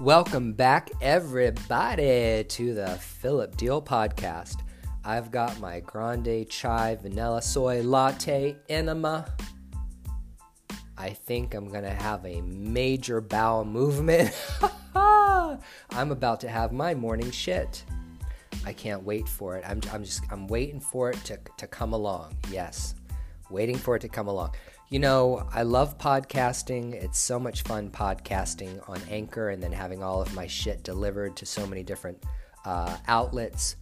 Welcome back, everybody, to the Philip Deal podcast. I've got my grande chai vanilla soy latte enema. I think I'm gonna have a major bowel movement. I'm about to have my morning shit. I can't wait for it. I'm, I'm just I'm waiting for it to, to come along. Yes, waiting for it to come along. You know, I love podcasting. It's so much fun podcasting on Anchor and then having all of my shit delivered to so many different uh, outlets.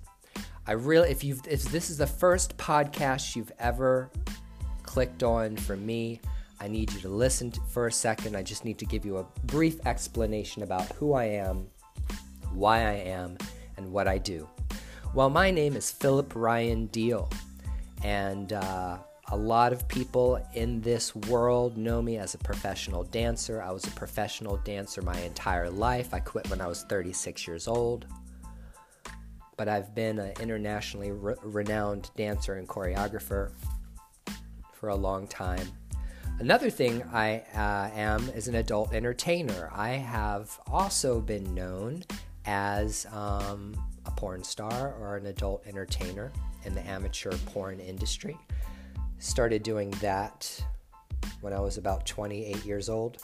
I really, if you've, if this is the first podcast you've ever clicked on from me, I need you to listen to, for a second. I just need to give you a brief explanation about who I am, why I am, and what I do. Well, my name is Philip Ryan Deal, and uh, a lot of people in this world know me as a professional dancer. I was a professional dancer my entire life. I quit when I was 36 years old. But I've been an internationally re- renowned dancer and choreographer for a long time. Another thing I uh, am is an adult entertainer. I have also been known as um, a porn star or an adult entertainer in the amateur porn industry. Started doing that when I was about 28 years old.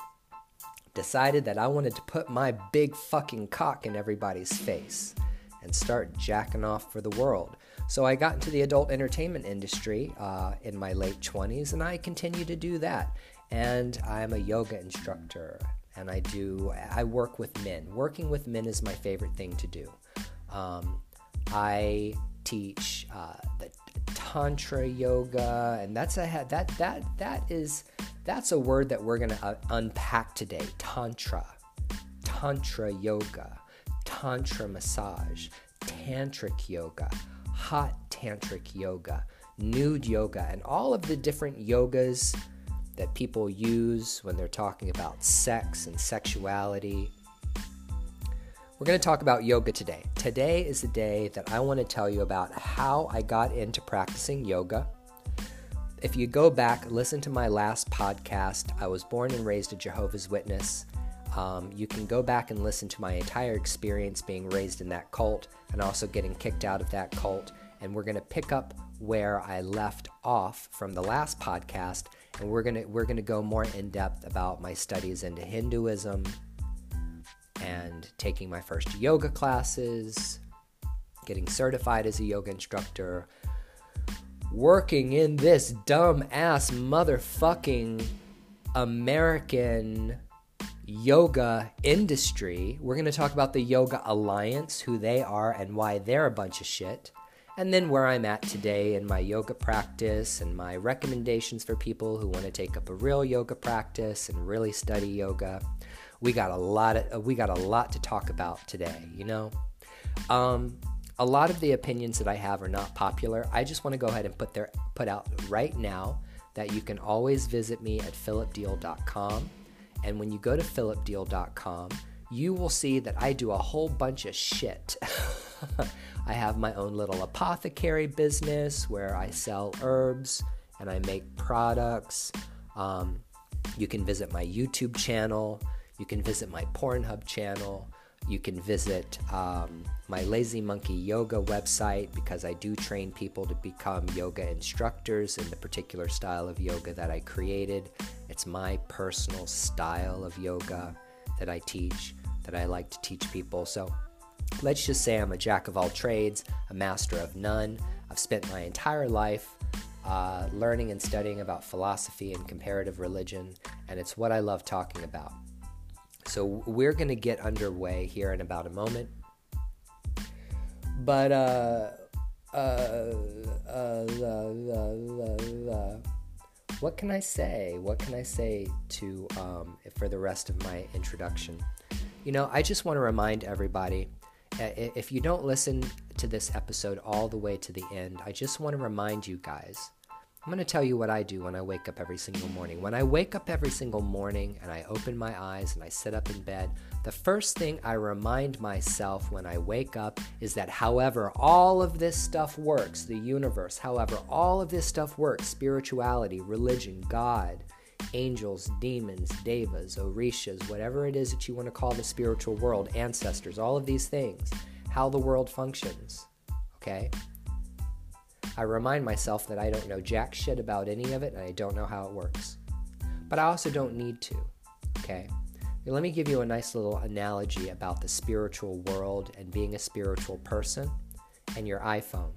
Decided that I wanted to put my big fucking cock in everybody's face and start jacking off for the world. So I got into the adult entertainment industry uh, in my late 20s, and I continue to do that. And I'm a yoga instructor, and I do I work with men. Working with men is my favorite thing to do. Um, I teach uh, the tantra yoga, and that's a that that that is that's a word that we're gonna uh, unpack today. Tantra, tantra yoga, tantra massage, tantric yoga. Hot tantric yoga, nude yoga, and all of the different yogas that people use when they're talking about sex and sexuality. We're going to talk about yoga today. Today is the day that I want to tell you about how I got into practicing yoga. If you go back, listen to my last podcast, I was born and raised a Jehovah's Witness. Um, you can go back and listen to my entire experience being raised in that cult and also getting kicked out of that cult. And we're going to pick up where I left off from the last podcast, and we're going to we're going to go more in depth about my studies into Hinduism and taking my first yoga classes, getting certified as a yoga instructor, working in this dumb ass motherfucking American yoga industry. We're going to talk about the Yoga Alliance, who they are and why they're a bunch of shit. And then where I'm at today in my yoga practice and my recommendations for people who want to take up a real yoga practice and really study yoga. We got a lot of we got a lot to talk about today, you know. Um, a lot of the opinions that I have are not popular. I just want to go ahead and put there put out right now that you can always visit me at philipdeal.com and when you go to philipdeal.com, you will see that I do a whole bunch of shit. I have my own little apothecary business where I sell herbs and I make products. Um, you can visit my YouTube channel. You can visit my Pornhub channel. You can visit um, my Lazy Monkey Yoga website because I do train people to become yoga instructors in the particular style of yoga that I created. It's my personal style of yoga that I teach, that I like to teach people. So let's just say I'm a jack of all trades, a master of none. I've spent my entire life uh, learning and studying about philosophy and comparative religion, and it's what I love talking about. So we're going to get underway here in about a moment. But uh, uh, uh, what can I say? What can I say to um, for the rest of my introduction? You know, I just want to remind everybody if you don't listen to this episode all the way to the end, I just want to remind you guys I'm going to tell you what I do when I wake up every single morning. When I wake up every single morning and I open my eyes and I sit up in bed, the first thing I remind myself when I wake up is that, however, all of this stuff works, the universe, however, all of this stuff works spirituality, religion, God, angels, demons, devas, orishas, whatever it is that you want to call the spiritual world, ancestors, all of these things, how the world functions. Okay? I remind myself that I don't know jack shit about any of it and I don't know how it works. But I also don't need to. Okay? Now, let me give you a nice little analogy about the spiritual world and being a spiritual person and your iPhone.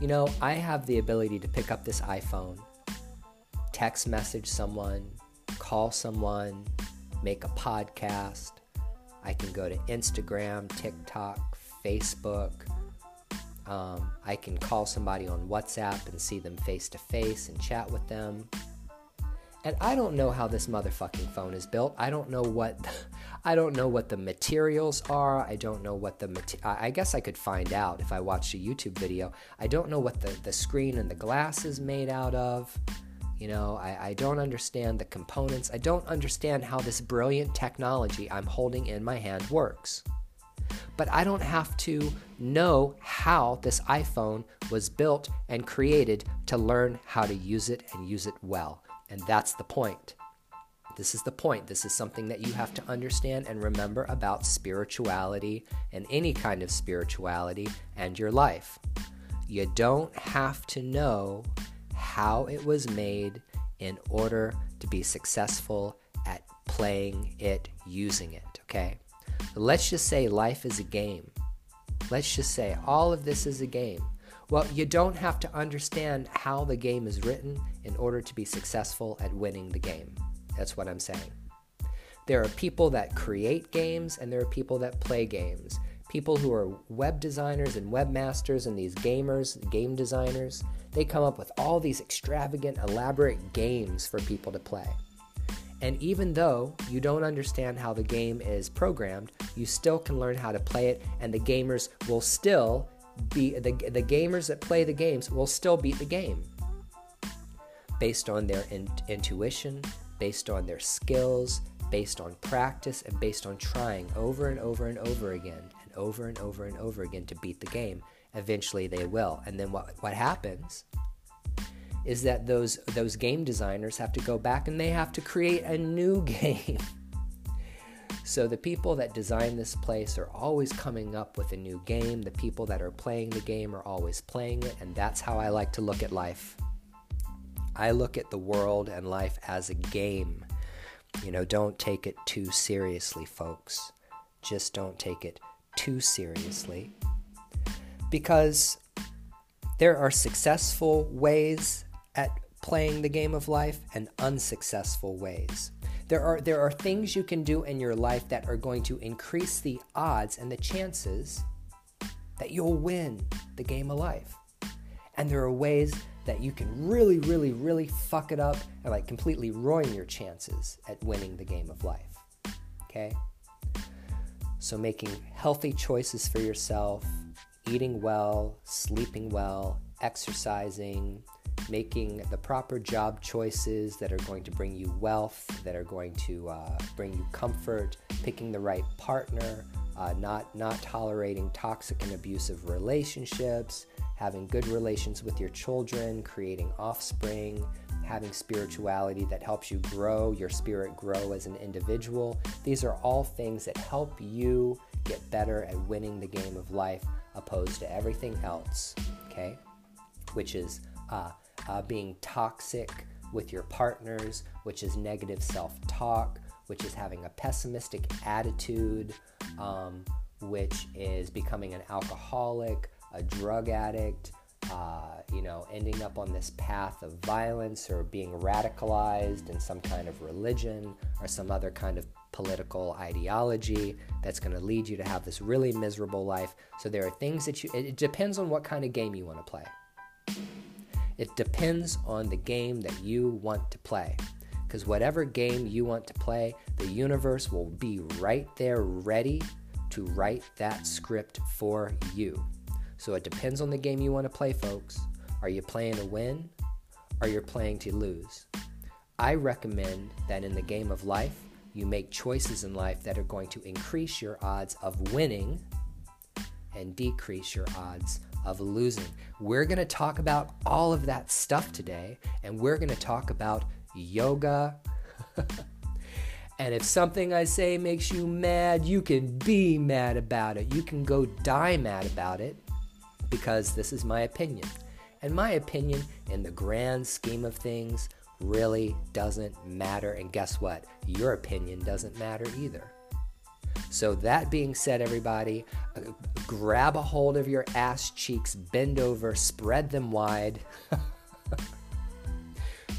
You know, I have the ability to pick up this iPhone, text message someone, call someone, make a podcast. I can go to Instagram, TikTok, Facebook. Um, I can call somebody on WhatsApp and see them face to face and chat with them. And I don't know how this motherfucking phone is built. I don't know what I don't know what the materials are. I don't know what the I guess I could find out if I watched a YouTube video. I don't know what the, the screen and the glass is made out of. You know, I, I don't understand the components. I don't understand how this brilliant technology I'm holding in my hand works. But I don't have to know how this iPhone was built and created to learn how to use it and use it well. And that's the point. This is the point. This is something that you have to understand and remember about spirituality and any kind of spirituality and your life. You don't have to know how it was made in order to be successful at playing it, using it, okay? Let's just say life is a game. Let's just say all of this is a game. Well, you don't have to understand how the game is written in order to be successful at winning the game. That's what I'm saying. There are people that create games and there are people that play games. People who are web designers and webmasters and these gamers, game designers, they come up with all these extravagant, elaborate games for people to play. And even though you don't understand how the game is programmed, you still can learn how to play it, and the gamers will still be the, the gamers that play the games will still beat the game based on their in, intuition, based on their skills, based on practice, and based on trying over and over and over again and over and over and over again to beat the game. Eventually, they will. And then what, what happens is that those those game designers have to go back and they have to create a new game so the people that design this place are always coming up with a new game. The people that are playing the game are always playing it, and that's how I like to look at life. I look at the world and life as a game. You know, don't take it too seriously, folks. Just don't take it too seriously. Because there are successful ways at playing the game of life and unsuccessful ways. There are, there are things you can do in your life that are going to increase the odds and the chances that you'll win the game of life. And there are ways that you can really, really, really fuck it up and like completely ruin your chances at winning the game of life. Okay? So, making healthy choices for yourself, eating well, sleeping well, exercising, making the proper job choices that are going to bring you wealth, that are going to uh, bring you comfort, picking the right partner, uh, not not tolerating toxic and abusive relationships, having good relations with your children, creating offspring, having spirituality that helps you grow, your spirit grow as an individual. These are all things that help you get better at winning the game of life opposed to everything else, okay? Which is uh, uh, being toxic with your partners, which is negative self talk, which is having a pessimistic attitude, um, which is becoming an alcoholic, a drug addict, uh, you know, ending up on this path of violence or being radicalized in some kind of religion or some other kind of political ideology that's going to lead you to have this really miserable life. So there are things that you, it depends on what kind of game you want to play. It depends on the game that you want to play. Because whatever game you want to play, the universe will be right there ready to write that script for you. So it depends on the game you want to play, folks. Are you playing to win? Or you're playing to lose? I recommend that in the game of life, you make choices in life that are going to increase your odds of winning and decrease your odds of losing. We're going to talk about all of that stuff today, and we're going to talk about yoga. and if something I say makes you mad, you can be mad about it. You can go die mad about it because this is my opinion. And my opinion, in the grand scheme of things, really doesn't matter. And guess what? Your opinion doesn't matter either. So, that being said, everybody, grab a hold of your ass cheeks, bend over, spread them wide.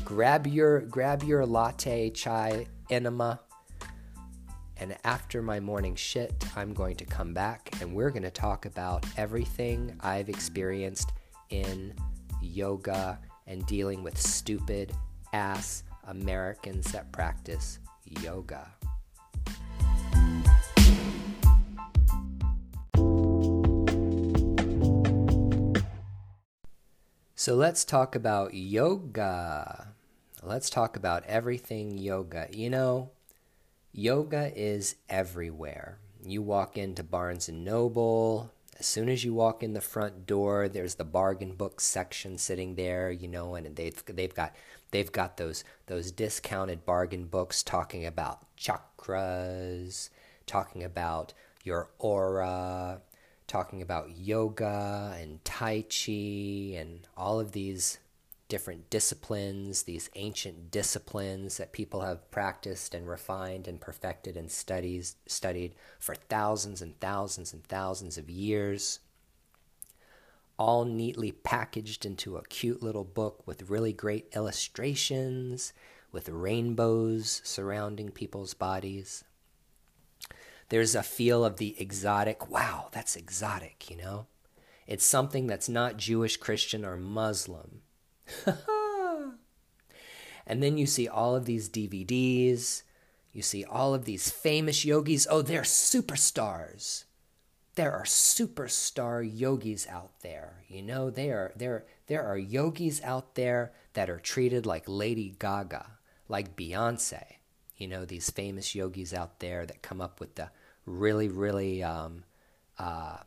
grab your grab your latte chai enema and after my morning shit i'm going to come back and we're going to talk about everything i've experienced in yoga and dealing with stupid ass americans that practice yoga So let's talk about yoga. Let's talk about everything yoga. You know, yoga is everywhere. You walk into Barnes and Noble, as soon as you walk in the front door, there's the bargain book section sitting there, you know, and they've they've got they've got those those discounted bargain books talking about chakras, talking about your aura, talking about yoga and Tai Chi and all of these different disciplines, these ancient disciplines that people have practiced and refined and perfected and studies, studied for thousands and thousands and thousands of years, all neatly packaged into a cute little book with really great illustrations, with rainbows surrounding people's bodies. There's a feel of the exotic. Wow, that's exotic, you know? It's something that's not Jewish, Christian, or Muslim. and then you see all of these DVDs. You see all of these famous yogis. Oh, they're superstars. There are superstar yogis out there. You know, there, are there, there are yogis out there that are treated like Lady Gaga, like Beyonce you know these famous yogis out there that come up with the really really um, uh,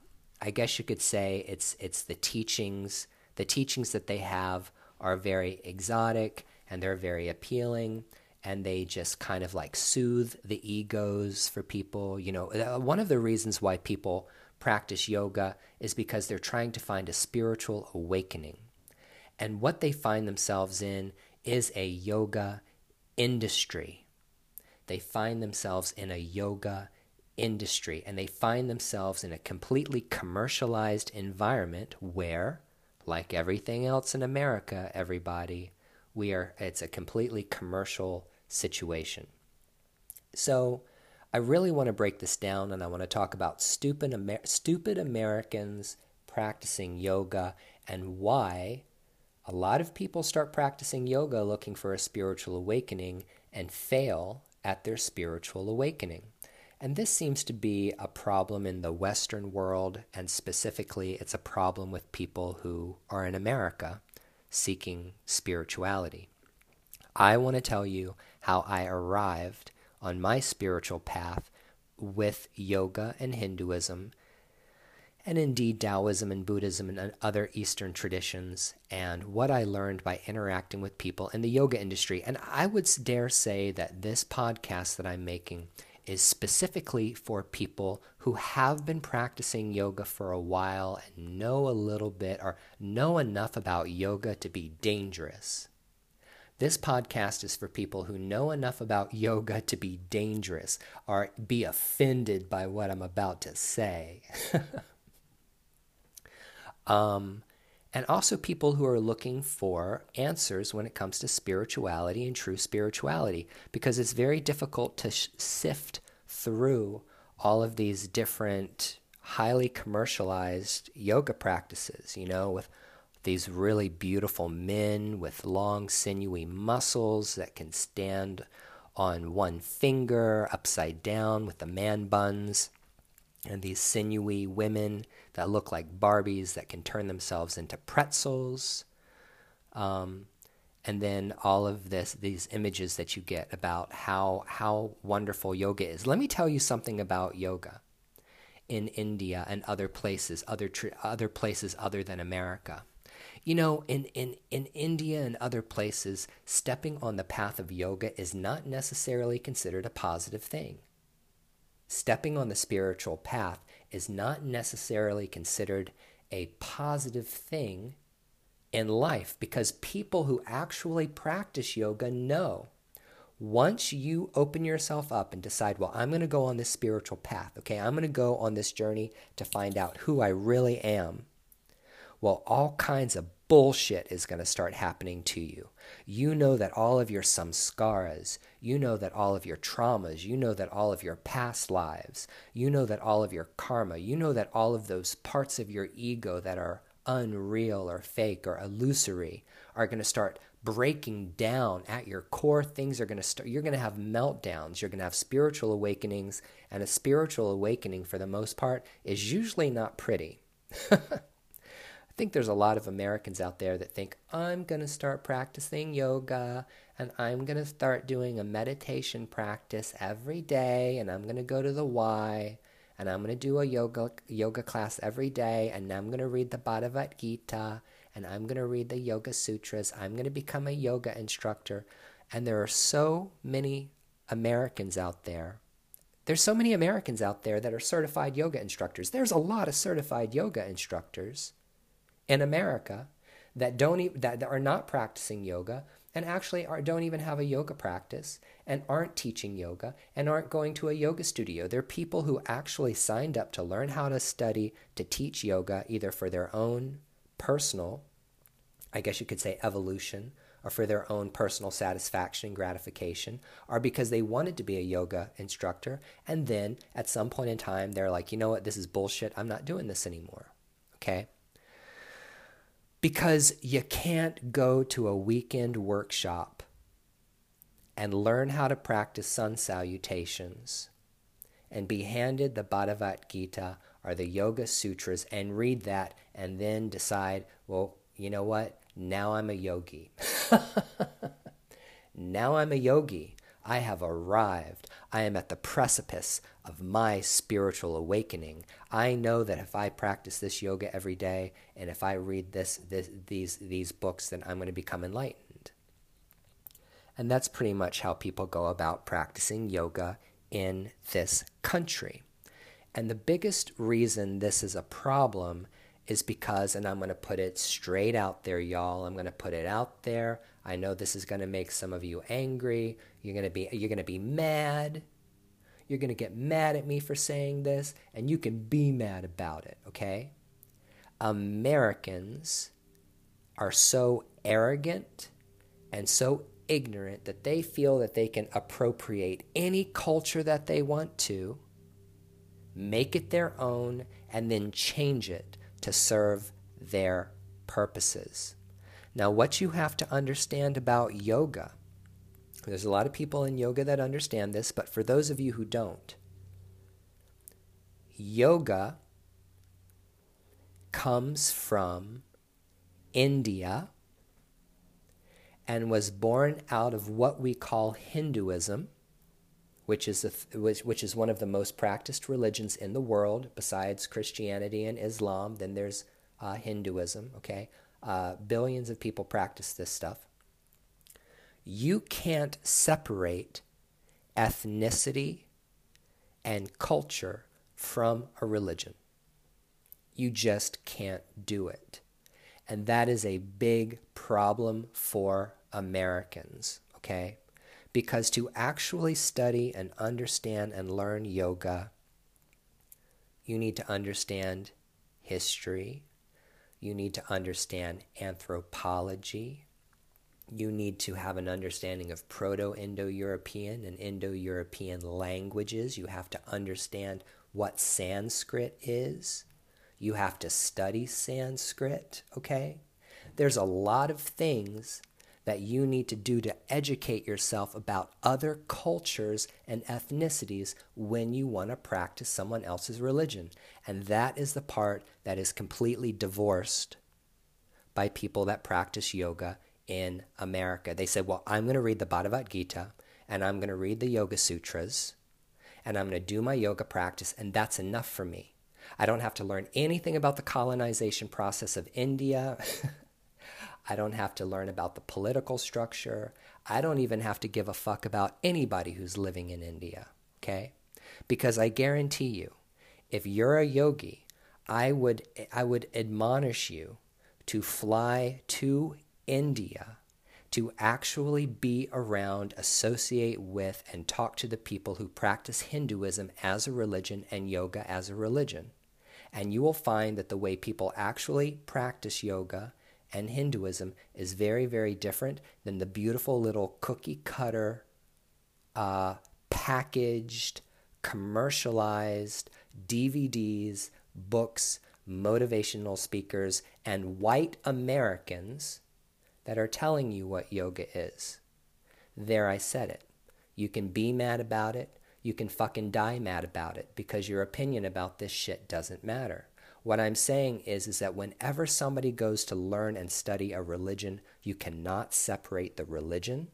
I guess you could say it's it's the teachings the teachings that they have are very exotic and they're very appealing and they just kind of like soothe the egos for people you know. Uh, one of the reasons why people practice yoga is because they're trying to find a spiritual awakening. And what they find themselves in is a yoga industry. They find themselves in a yoga industry and they find themselves in a completely commercialized environment where like everything else in America everybody we are it's a completely commercial situation so I really want to break this down and I want to talk about stupid Amer- stupid Americans practicing yoga and why a lot of people start practicing yoga looking for a spiritual awakening and fail at their spiritual awakening. And this seems to be a problem in the Western world, and specifically, it's a problem with people who are in America seeking spirituality. I want to tell you how I arrived on my spiritual path with yoga and Hinduism and indeed Taoism and Buddhism and other Eastern traditions, and what I learned by interacting with people in the yoga industry. And I would dare say that this podcast that I'm making is specifically for people who have been practicing yoga for a while and know a little bit or know enough about yoga to be dangerous. This podcast is for people who know enough about yoga to be dangerous or be offended by what I'm about to say. Um, and also people who are looking for answers when it comes to spirituality and true spirituality, because it's very difficult to sh- sift through all of these different highly commercialized yoga practices, you know, with these really beautiful men with long, sinewy muscles that can stand on one finger upside down with the man buns and these sinewy women that look like Barbies that can turn themselves into pretzels. Um, and then all of this these images that you get about how how wonderful yoga is. Let me tell you something about yoga in India and other places, other other places other than America. You know, in, in, in India and other places, stepping on the path of yoga is not necessarily considered a positive thing. Stepping on the spiritual path is not necessarily considered a positive thing in life because people who actually practice yoga know once you open yourself up and decide, well, I'm going to go on this spiritual path, okay, I'm going to go on this journey to find out who I really am, well, all kinds of bullshit is going to start happening to you. You know that all of your samskaras, you know that all of your traumas, you know that all of your past lives, you know that all of your karma, you know that all of those parts of your ego that are unreal or fake or illusory are going to start breaking down at your core. Things are going to start you're going to have meltdowns you're going to have spiritual awakenings and a spiritual awakening for the most part is usually not pretty think there's a lot of americans out there that think i'm going to start practicing yoga and i'm going to start doing a meditation practice every day and i'm going to go to the y and i'm going to do a yoga yoga class every day and i'm going to read the bhagavad gita and I'm going to read the Yoga Sutras. I'm going to become a yoga instructor. And there are so many Americans out there. There's so many Americans out there that are certified yoga instructors. There's a lot of certified yoga instructors in America that don't e- that, that are not practicing yoga and actually are, don't even have a yoga practice and aren't teaching yoga and aren't going to a yoga studio. They're people who actually signed up to learn how to study to teach yoga either for their own personal, I guess you could say, evolution, or for their own personal satisfaction and gratification, or because they wanted to be a yoga instructor. And then at some point in time, they're like, you know what, this is bullshit. I'm not doing this anymore. Okay? Because you can't go to a weekend workshop and learn how to practice sun salutations and be handed the Bhagavad Gita or the Yoga Sutras and read that and then decide, well, you know what? Now I'm a yogi. now I'm a yogi. I have arrived. I am at the precipice of my spiritual awakening. I know that if I practice this yoga every day and if I read this, this these these books, then I'm going to become enlightened. And that's pretty much how people go about practicing yoga in this country. And the biggest reason this is a problem is because, and I'm going to put it straight out there, y'all. I'm going to put it out there. I know this is going to make some of you angry. You're going to be you're going to be mad. You're going to get mad at me for saying this, and you can be mad about it, okay? Americans are so arrogant and so ignorant that they feel that they can appropriate any culture that they want to make it their own, and then change it to serve their purposes. Now, what you have to understand about yoga, there's a lot of people in yoga that understand this, but for those of you who don't, yoga comes from India and was born out of what we call Hinduism which is, a, which, which is one of the most practiced religions in the world besides Christianity and Islam. Then there's uh, Hinduism, okay? Uh, billions of people practice this stuff. You can't separate ethnicity and culture from a religion. You just can't do it. And that is a big problem for Americans, okay? Because to actually study and understand and learn yoga, you need to understand history, you need to understand anthropology, you need to have an understanding of Proto Indo European and Indo European languages. You have to understand what Sanskrit is. You have to study Sanskrit, okay? There's a lot of things that you need to do to educate yourself about other cultures and ethnicities when you want to practice someone else's religion. And that is the part that is completely divorced by people that practice yoga in America. They said, Well, I'm going to read the Bhagavad Gita and I'm going to read the Yoga Sutras and I'm going to do my yoga practice, and that's enough for me. I don't have to learn anything about the colonization process of India. I don't have to learn about the political structure. I don't even have to give a fuck about anybody who's living in India, okay? Because I guarantee you, if you're a yogi, I would I would admonish you to fly to India to actually be around, associate with, and talk to the people who practice Hinduism as a religion and yoga as a religion. And you will find that the way people actually practice yoga and Hinduism is very, very different than the beautiful little cookie cutter, uh, packaged, commercialized DVDs, books, motivational speakers, and white Americans that are telling you what yoga is. There, I said it. You can be mad about it. You can fucking die mad about it because your opinion about this shit doesn't matter. What I'm saying is, is that whenever somebody goes to learn and study a religion, you cannot separate the religion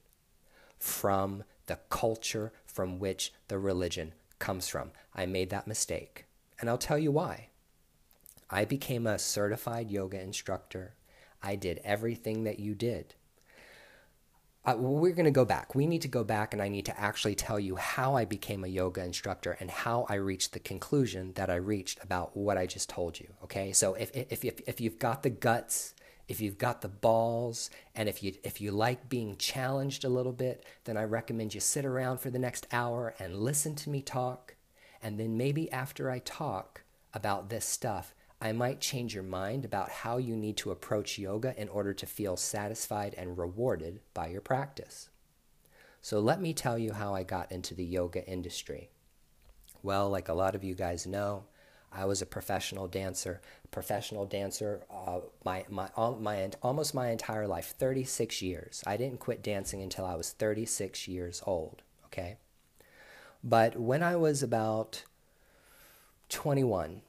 from the culture from which the religion comes from. I made that mistake. And I'll tell you why. I became a certified yoga instructor. I did everything that you did. Uh, we're going to go back. We need to go back, and I need to actually tell you how I became a yoga instructor and how I reached the conclusion that I reached about what I just told you. Okay, so if if if, if you've got the guts, if you've got the balls, and if you if you like being challenged a little bit, then I recommend you sit around for the next hour and listen to me talk, and then maybe after I talk about this stuff, I might change your mind about how you need to approach yoga in order to feel satisfied and rewarded by your practice. So, let me tell you how I got into the yoga industry. Well, like a lot of you guys know, I was a professional dancer, professional dancer uh, my, my, my, almost my entire life, 36 years. I didn't quit dancing until I was 36 years old, okay? But when I was about 21,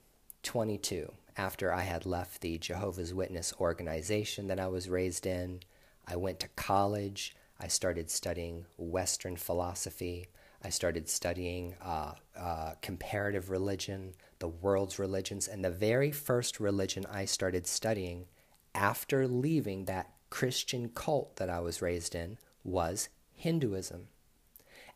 22, after I had left the Jehovah's Witness organization that I was raised in, I went to college. I started studying Western philosophy. I started studying uh, uh, comparative religion, the world's religions, and the very first religion I started studying after leaving that Christian cult that I was raised in was Hinduism.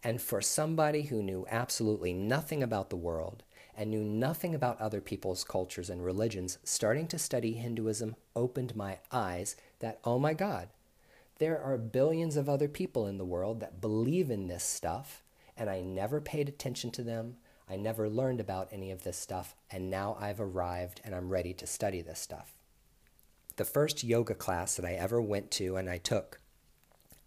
And for somebody who knew absolutely nothing about the world and knew nothing about other people's cultures and religions, starting to study Hinduism opened my eyes that, oh my God, there are billions of other people in the world that believe in this stuff, and I never paid attention to them. I never learned about any of this stuff, and now I've arrived and I'm ready to study this stuff. The first yoga class that I ever went to and I took,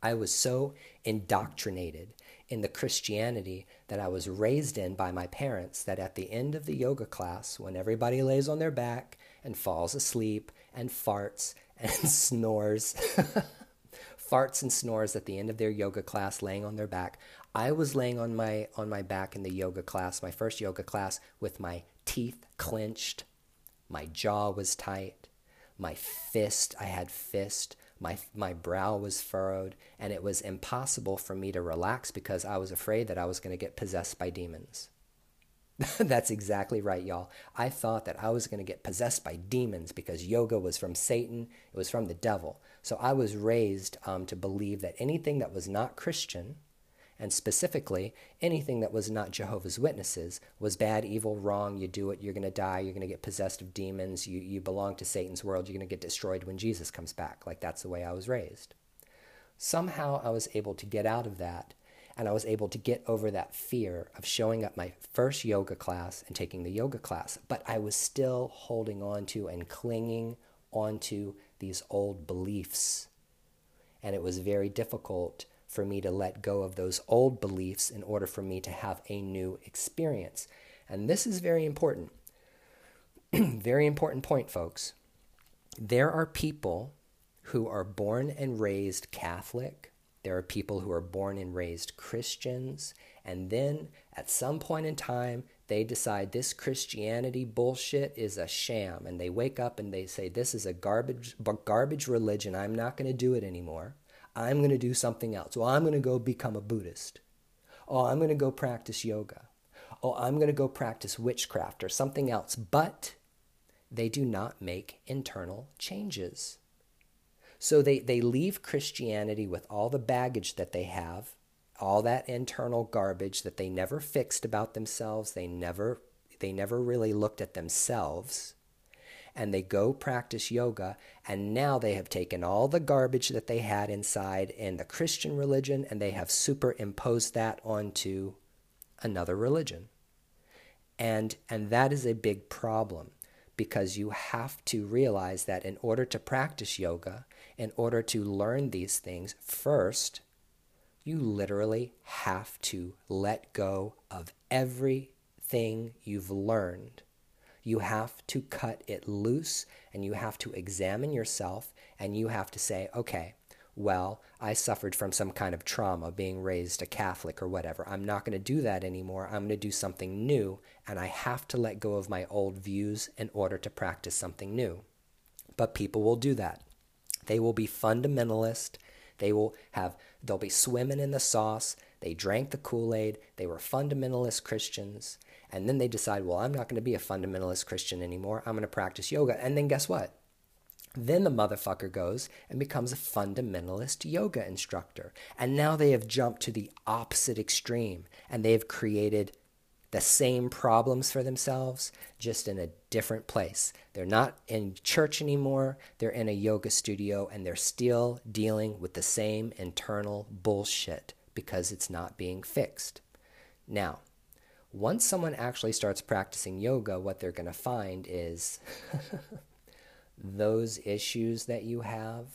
I was so indoctrinated in the Christianity that I was raised in by my parents that at the end of the yoga class, when everybody lays on their back and falls asleep and farts and snores, farts and snores at the end of their yoga class laying on their back, I was laying on my on my back in the yoga class, my first yoga class with my teeth clenched, my jaw was tight, my fist, I had fist my, my brow was furrowed, and it was impossible for me to relax because I was afraid that I was going to get possessed by demons. That's exactly right, y'all. I thought that I was going to get possessed by demons because yoga was from Satan, it was from the devil. So I was raised um, to believe that anything that was not Christian and specifically anything that was not Jehovah's Witnesses was bad, evil, wrong. You do it, you're going to die, you're going to get possessed of demons, you, you belong to Satan's world, you're going to get destroyed when Jesus comes back. Like that's the way I was raised. Somehow I was able to get out of that and I was able to get over that fear of showing up my first yoga class and taking the yoga class. But I was still holding on to and clinging onto these old beliefs. And it was very difficult for me to let go of those old beliefs in order for me to have a new experience. And this is very important. very important point, folks. There are people who are born and raised Catholic. There are people who are born and raised Christians. And then at some point in time, they decide this Christianity bullshit is a sham. And they wake up and they say, This is a garbage, garbage religion. I'm not going to do it anymore. I'm going to do something else. Well, I'm going to go become a Buddhist. Oh, I'm going to go practice yoga. Oh, I'm going to go practice witchcraft or something else. But they do not make internal changes. So they, they leave Christianity with all the baggage that they have, all that internal garbage that they never fixed about themselves. They never they never really looked at themselves. And they go practice yoga, and now they have taken all the garbage that they had inside in the Christian religion and they have superimposed that onto another religion. And, and that is a big problem because you have to realize that in order to practice yoga, in order to learn these things, first, you literally have to let go of everything you've learned. You have to cut it loose and you have to examine yourself and you have to say, okay, well, I suffered from some kind of trauma being raised a Catholic or whatever. I'm not going to do that anymore. I'm going to do something new, and I have to let go of my old views in order to practice something new. But people will do that. They will be fundamentalist. They will have, they'll be swimming in the sauce. They drank the Kool Aid. They were fundamentalist Christians. And then they decide, well, I'm not going to be a fundamentalist Christian anymore. I'm going to practice yoga. And then guess what? Then the motherfucker goes and becomes a fundamentalist yoga instructor. And now they have jumped to the opposite extreme and they have created the same problems for themselves, just in a different place. They're not in church anymore, they're in a yoga studio and they're still dealing with the same internal bullshit because it's not being fixed. Now, once someone actually starts practicing yoga, what they're going to find is those issues that you have,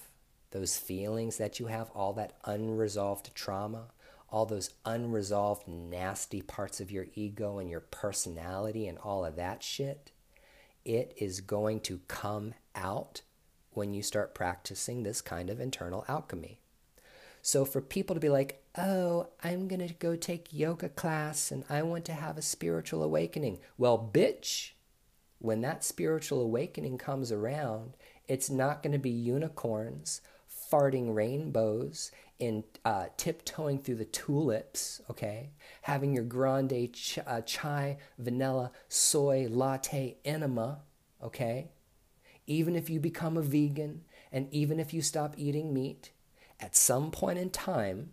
those feelings that you have, all that unresolved trauma, all those unresolved nasty parts of your ego and your personality and all of that shit, it is going to come out when you start practicing this kind of internal alchemy. So for people to be like, oh, I'm going to go take yoga class and I want to have a spiritual awakening. Well, bitch, when that spiritual awakening comes around, it's not going to be unicorns farting rainbows and uh, tiptoeing through the tulips, okay? Having your grande ch- uh, chai, vanilla, soy, latte enema, okay? Even if you become a vegan and even if you stop eating meat, at some point in time,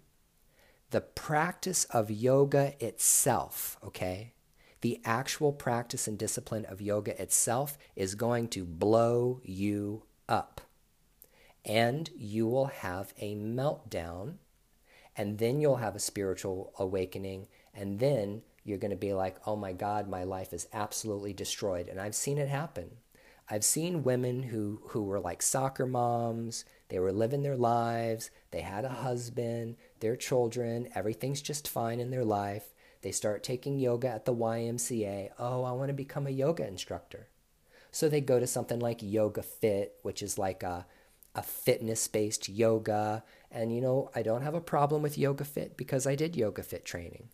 the practice of yoga itself, okay? the actual practice and discipline of yoga itself is going to blow you up. And you will have a meltdown, and then you'll have a spiritual awakening, and then you're going to be like, oh my God, my life is absolutely destroyed. And I've seen it happen. I've seen women who, who were like soccer moms, they were living their lives, they had a husband, their children, everything's just fine in their life. They start taking yoga at the YMCA. Oh, I want to become a yoga instructor. So they go to something like Yoga Fit, which is like a, a fitness based yoga. And you know, I don't have a problem with Yoga Fit because I did Yoga Fit training.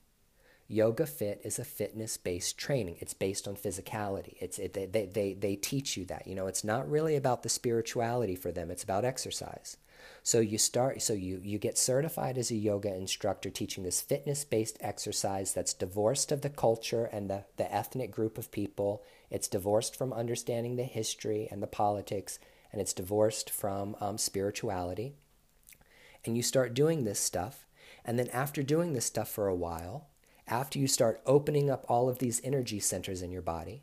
Yoga Fit is a fitness based training. It's based on physicality. It's, it, they, they, they teach you that. You know, it's not really about the spirituality for them, it's about exercise. So you start so you you get certified as a yoga instructor teaching this fitness-based exercise that's divorced of the culture and the, the ethnic group of people. It's divorced from understanding the history and the politics, and it's divorced from um, spirituality. And you start doing this stuff, and then after doing this stuff for a while, after you start opening up all of these energy centers in your body,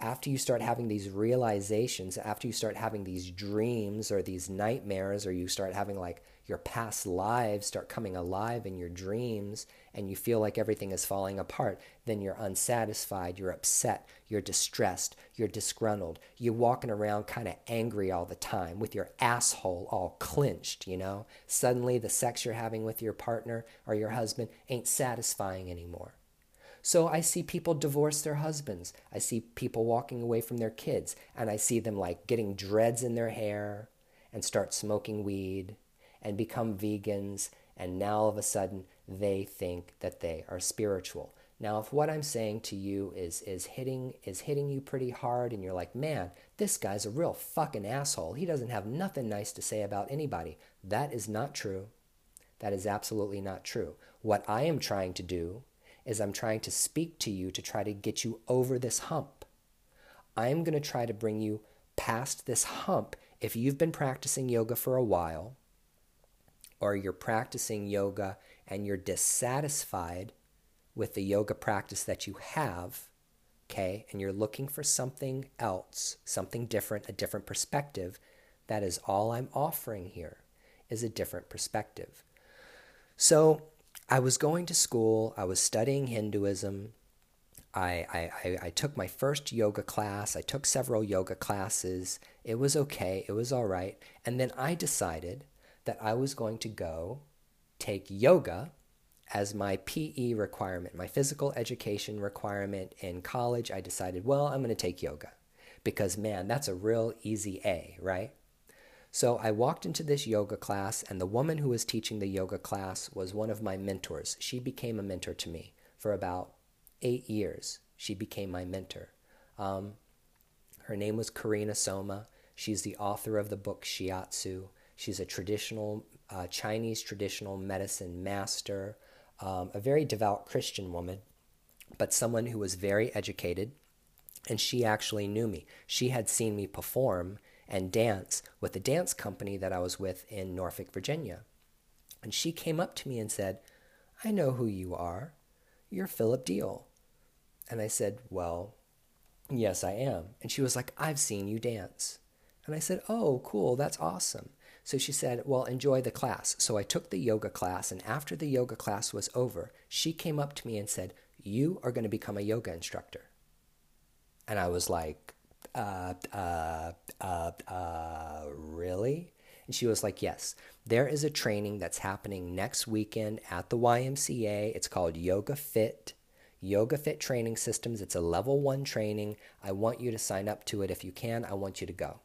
after you start having these realizations, after you start having these dreams or these nightmares, or you start having like your past lives start coming alive in your dreams, and you feel like everything is falling apart, then you're unsatisfied, you're upset, you're distressed, you're disgruntled, you're walking around kind of angry all the time with your asshole all clenched, you know? Suddenly the sex you're having with your partner or your husband ain't satisfying anymore. So I see people divorce their husbands. I see people walking away from their kids, and I see them like getting dreads in their hair and start smoking weed and become vegans. And now all of a sudden they think that they are spiritual. Now, if what I'm saying to you is is hitting is hitting you pretty hard, and you're like, man, this guy's a real fucking asshole. He doesn't have nothing nice to say about anybody. That is not true. That is absolutely not true. What I am trying to do is I'm trying to speak to you to try to get you over this hump. I'm going to try to bring you past this hump if you've been practicing yoga for a while, or you're practicing yoga and you're dissatisfied with the yoga practice that you have, okay, and you're looking for something else, something different, a different perspective, that is all I'm offering here is a different perspective. So I was going to school, I was studying Hinduism. I, I, I took my first yoga class. I took several yoga classes. It was okay. It was all right. And then I decided that I was going to go take yoga as my PE requirement, my physical education requirement in college. I decided, well, I'm going to take yoga because, man, that's a real easy A, right? So I walked into this yoga class, and the woman who was teaching the yoga class was one of my mentors. She became a mentor to me for about eight years. She became my mentor. Um, her name was Karina Soma. She's the author of the book Shiatsu. She's a traditional uh, Chinese traditional medicine master, um, a very devout Christian woman, but someone who was very educated. And she actually knew me. She had seen me perform and dance with a dance company that I was with in Norfolk, Virginia. And she came up to me and said, I know who you are. You're Philip Deal. And I said, Well, yes, I am. And she was like, I've seen you dance. And I said, Oh, cool, that's awesome. So she said, Well, enjoy the class. So I took the yoga class, and after the yoga class was over, she came up to me and said, You are going to become a yoga instructor. And I was like, uh, uh, uh, uh, really? And she was like, Yes, there is a training that's happening next weekend at the YMCA. It's called Yoga Fit. Yoga Fit Training Systems. It's a level one training. I want you to sign up to it if you can. I want you to go.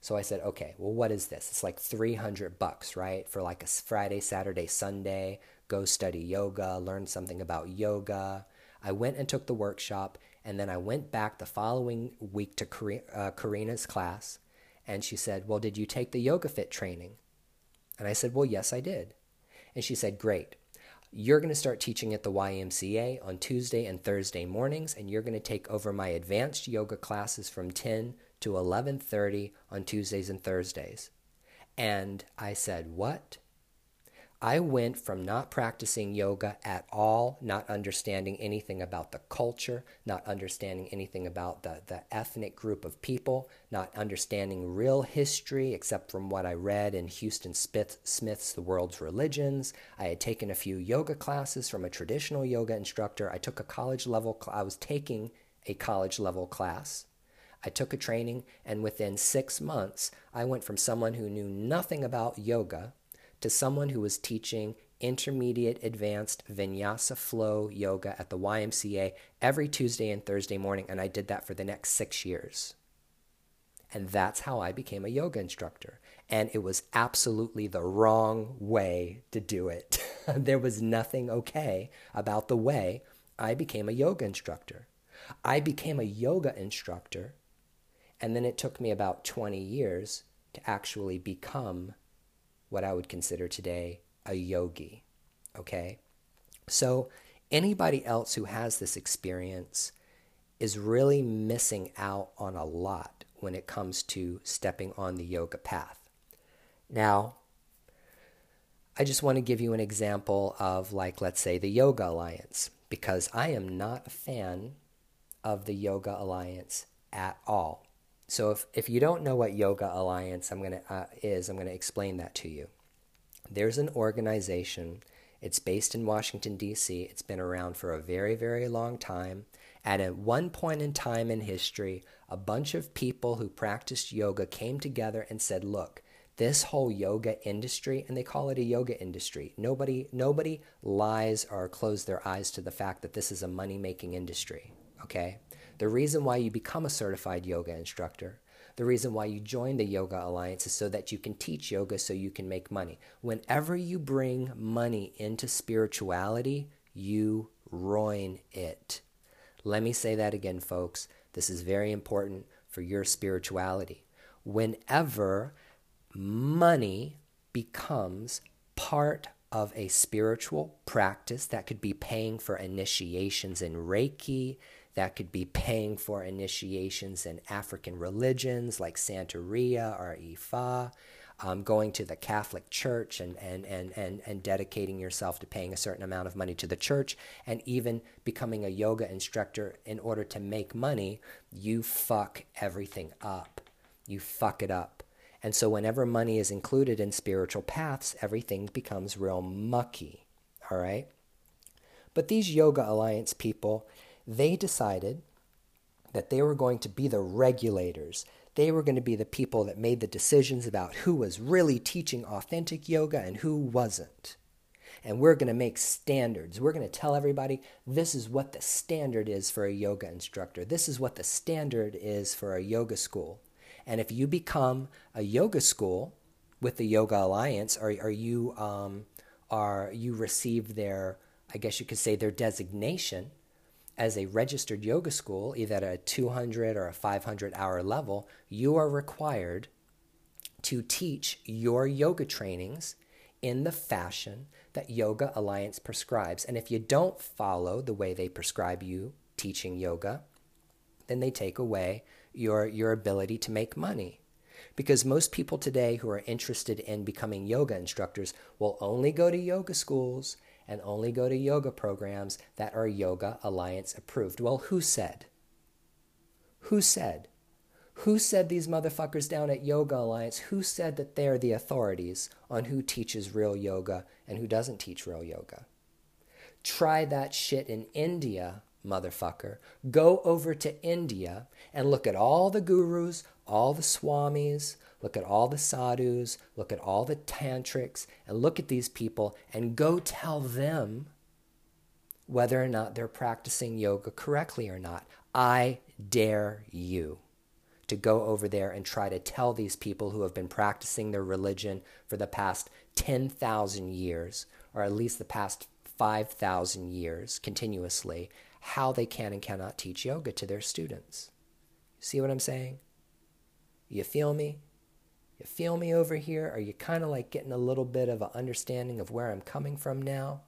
So I said, okay, well, what is this? It's like 300 bucks, right? For like a Friday, Saturday, Sunday, go study yoga, learn something about yoga. I went and took the workshop, and then I went back the following week to uh, Karina's class, and she said, Well, did you take the Yoga Fit training? And I said, Well, yes, I did. And she said, Great. You're going to start teaching at the YMCA on Tuesday and Thursday mornings, and you're going to take over my advanced yoga classes from 10 to 11:30 on Tuesdays and Thursdays. And I said, "What?" I went from not practicing yoga at all, not understanding anything about the culture, not understanding anything about the, the ethnic group of people, not understanding real history except from what I read in Huston Smith, Smith's The World's Religions. I had taken a few yoga classes from a traditional yoga instructor. I took a college level, I was taking a college level class. I took a training, and within six months, I went from someone who knew nothing about yoga to someone who was teaching intermediate advanced vinyasa flow yoga at the YMCA every Tuesday and Thursday morning, and I did that for the next six years. And that's how I became a yoga instructor. And it was absolutely the wrong way to do it. there was nothing okay about the way I became a yoga instructor. I became a yoga instructor, and then it took me about 20 years to actually become what I would consider today a yogi. Okay? So, anybody else who has this experience is really missing out on a lot when it comes to stepping on the yoga path. Now, I just want to give you an example of, like, let's say the Yoga Alliance, because I am not a fan of the Yoga Alliance at all. So if, if you don't know what Yoga Alliance I'm gonna, uh, is, I'm going to explain that to you. There's an organization. It's based in Washington, D.C. It's been around for a very, very long time. At one point in time in history, a bunch of people who practiced yoga came together and said, look, this whole yoga industry, and they call it a yoga industry. Nobody, nobody lies or close their eyes to the fact that this is a money making industry. Okay? The reason why you become a certified yoga instructor, the reason why you join the Yoga Alliance is so that you can teach yoga so you can make money. Whenever you bring money into spirituality, you ruin it. Let me say that again, folks. This is very important for your spirituality. Whenever money becomes part of a spiritual practice that could be paying for initiations in Reiki, That could be paying for initiations in African religions like Santeria or Ifa, um, going to the Catholic Church and, and, and, and, and dedicating yourself to paying a certain amount of money to the church, and even becoming a yoga instructor in order to make money, you fuck everything up. You fuck it up. And so, whenever money is included in spiritual paths, everything becomes real mucky. All right? But these Yoga Alliance people, they decided that they were going to be the regulators. They were going to be the people that made the decisions about who was really teaching authentic yoga and who wasn't. And we're going to make standards. We're going to tell everybody this is what the standard is for a yoga instructor. This is what the standard is for a yoga school. And if you become a yoga school with the Yoga Alliance, or, or you um, are you receive their, I guess you could say their designation as a registered yoga school, either at a 200 or a 500 hour level, you are required to teach your yoga trainings in the fashion that Yoga Alliance prescribes. And if you don't follow the way they prescribe you teaching yoga, then they take away your, your ability to make money. Because most people today who are interested in becoming yoga instructors will only go to yoga schools and only go to yoga programs that are Yoga Alliance approved. Well, who said? Who said? Who said these motherfuckers down at Yoga Alliance? Who said that they're the authorities on who teaches real yoga and who doesn't teach real yoga? Try that shit in India, motherfucker. Go over to India and look at all the gurus, all the swamis, look at all the sadhus, look at all the tantrics, and look at these people and go tell them whether or not they're practicing yoga correctly or not. I dare you to go over there and try to tell these people who have been practicing their religion for the past 10,000 years, or at least the past 5,000 years continuously, how they can and cannot teach yoga to their students. See what I'm saying? You feel me? You feel me over here? Are you kind of like getting a little bit of an understanding of where I'm coming from now?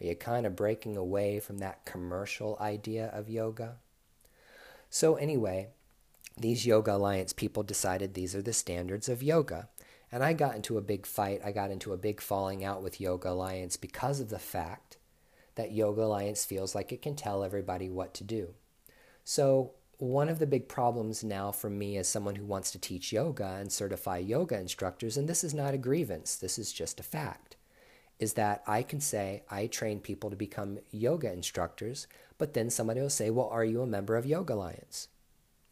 Are you kind of breaking away from that commercial idea of yoga? So, anyway, these Yoga Alliance people decided these are the standards of yoga. And I got into a big fight. I got into a big falling out with Yoga Alliance because of the fact that Yoga Alliance feels like it can tell everybody what to do. So, one of the big problems now for me as someone who wants to teach yoga and certify yoga instructors, and this is not a grievance, this is just a fact, is that I can say I train people to become yoga instructors, but then somebody will say, Well, are you a member of Yoga Alliance?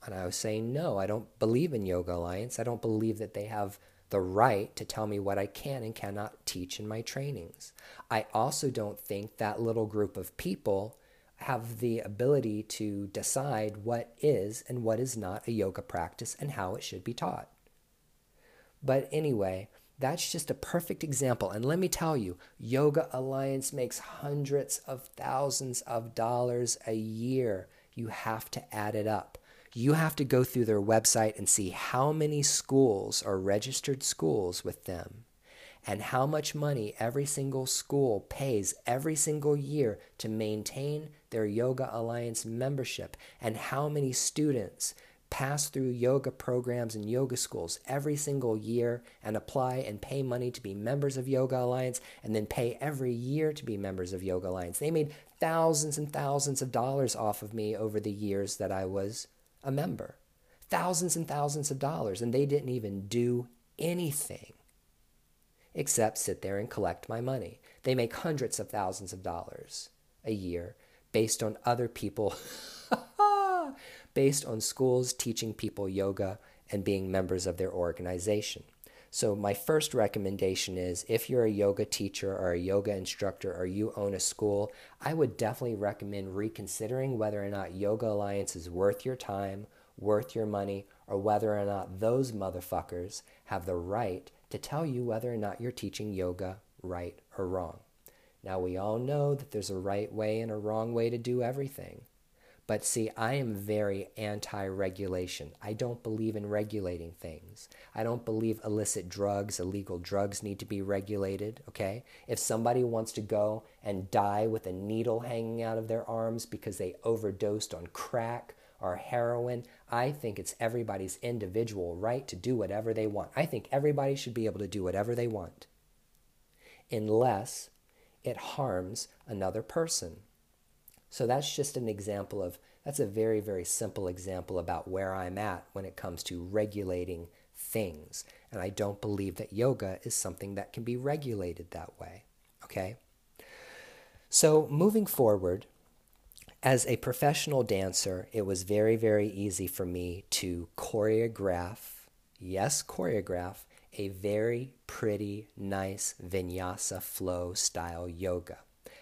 And I was saying, No, I don't believe in Yoga Alliance. I don't believe that they have the right to tell me what I can and cannot teach in my trainings. I also don't think that little group of people have the ability to decide what is and what is not a yoga practice and how it should be taught. But anyway, that's just a perfect example. And let me tell you, Yoga Alliance makes hundreds of thousands of dollars a year. You have to add it up. You have to go through their website and see how many schools are registered schools with them and how much money every single school pays every single year to maintain their Yoga Alliance membership, and how many students pass through yoga programs and yoga schools every single year and apply and pay money to be members of Yoga Alliance and then pay every year to be members of Yoga Alliance. They made thousands and thousands of dollars off of me over the years that I was a member. Thousands and thousands of dollars, and they didn't even do anything except sit there and collect my money. They make hundreds of thousands of dollars a year based on other people, based on schools teaching people yoga and being members of their organization. So, my first recommendation is if you're a yoga teacher or a yoga instructor or you own a school, I would definitely recommend reconsidering whether or not Yoga Alliance is worth your time, worth your money, or whether or not those motherfuckers have the right to tell you whether or not you're teaching yoga right or wrong. Now, we all know that there's a right way and a wrong way to do everything. But see, I am very anti regulation. I don't believe in regulating things. I don't believe illicit drugs, illegal drugs need to be regulated, okay? If somebody wants to go and die with a needle hanging out of their arms because they overdosed on crack or heroin, I think it's everybody's individual right to do whatever they want. I think everybody should be able to do whatever they want, unless it harms another person. So that's just an example of, that's a very, very simple example about where I'm at when it comes to regulating things. And I don't believe that yoga is something that can be regulated that way. Okay? So moving forward, as a professional dancer, it was very, very easy for me to choreograph, yes, choreograph, a very pretty, nice vinyasa flow style yoga.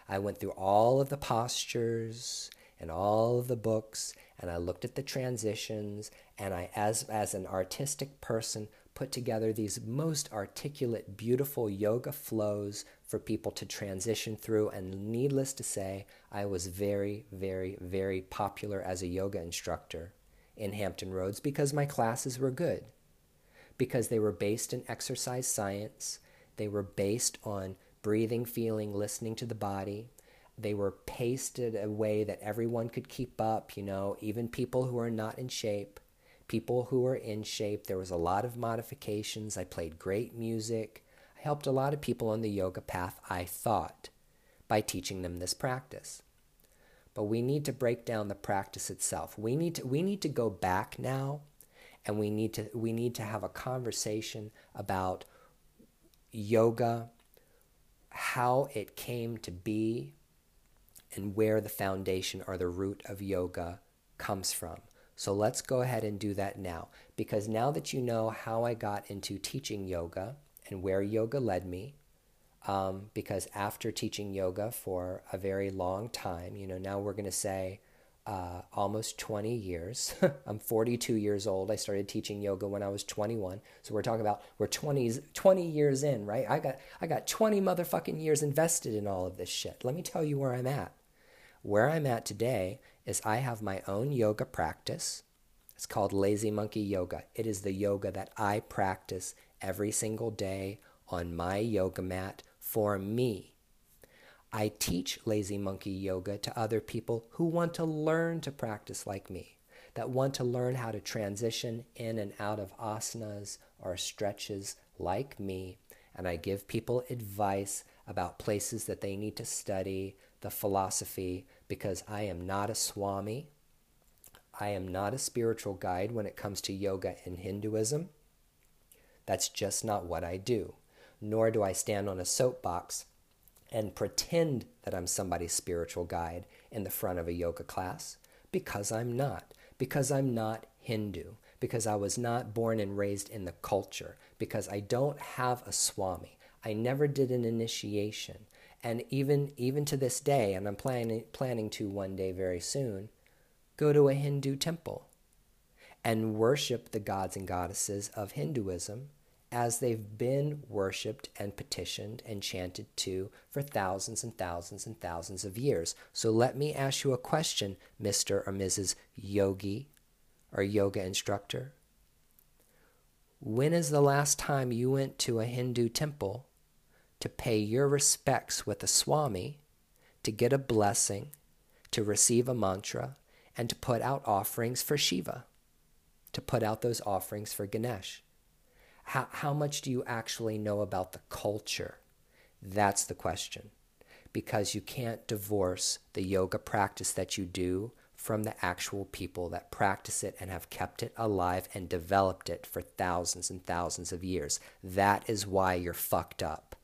I went through all of the postures and all of the books, and I looked at the transitions, and I, as, as an artistic person, put together these most articulate, beautiful yoga flows for people to transition through. And needless to say, I was very, very, very popular as a yoga instructor in Hampton Roads because my classes were good, because they were based in exercise science, they were based on breathing, feeling, listening to the body. They were in a way that everyone could keep up, you know, even people who are not in shape people who are in shape. There was a lot of modifications. I played great music. Helped a lot of people on the yoga path, I thought, by teaching them this practice. But we need to break down the practice itself. We need to, we need to go back now and we need to, we need to have a conversation about yoga, how it came to be, and where the foundation or the root of yoga comes from. So let's go ahead and do that now. Because now that you know how I got into teaching yoga and where yoga led me, um, because after teaching yoga for a very long time, you know, now we're going to say uh, almost 20 years. I'm 42 years old. I started teaching yoga when I was 21. So we're talking about we're 20 20 years in, right? I got I got 20 motherfucking years invested in all of this shit. Let me tell you where I'm at. Where I'm at today is I have my own yoga practice. It's called Lazy Monkey Yoga. It is the yoga that I practice every single day on my yoga mat for me. I teach Lazy Monkey Yoga to other people who want to learn to practice like me, that want to learn how to transition in and out of asanas or stretches like me. And I give people advice about places that they need to study, the philosophy, because I am not a Swami. I am not a spiritual guide when it comes to yoga and Hinduism. That's just not what I do. Nor do I stand on a soapbox and pretend that I'm somebody's spiritual guide in the front of a yoga class because I'm not. Because I'm not Hindu. Because I was not born and raised in the culture. Because I don't have a Swami. I never did an initiation and even even to this day, and I'm planning planning to one day very soon, go to a Hindu temple and worship the gods and goddesses of Hinduism as they've been worshipped and petitioned and chanted to for thousands and thousands and thousands of years. So let me ask you a question, Mr. or Mrs. Yogi or yoga instructor. When is the last time you went to a Hindu temple to pay your respects with a Swami, to get a blessing, to receive a mantra, and to put out offerings for Shiva, to put out those offerings for Ganesh. How, how much do you actually know about the culture? That's the question. Because you can't divorce the yoga practice that you do from the actual people that practice it and have kept it alive and developed it for thousands and thousands of years. That is why you're fucked up.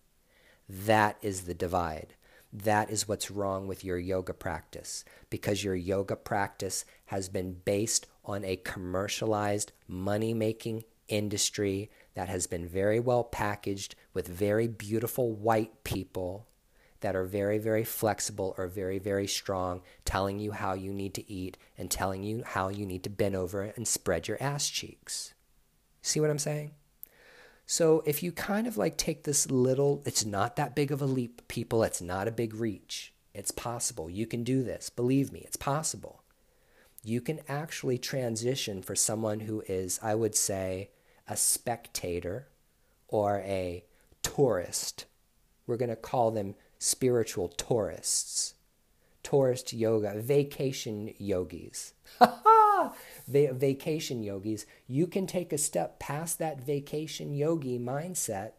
That is the divide. That is what's wrong with your yoga practice because your yoga practice has been based on a commercialized money making industry that has been very well packaged with very beautiful white people that are very, very flexible or very, very strong, telling you how you need to eat and telling you how you need to bend over and spread your ass cheeks. See what I'm saying? So if you kind of like take this little, it's not that big of a leap, people. It's not a big reach. It's possible. You can do this. Believe me, it's possible. you can actually transition for someone who is, I would say, a spectator or a tourist. We're going to call them spiritual tourists. Tourist yoga, vacation yogis. Va- vacation yogis. You can take a step past that vacation yogi mindset,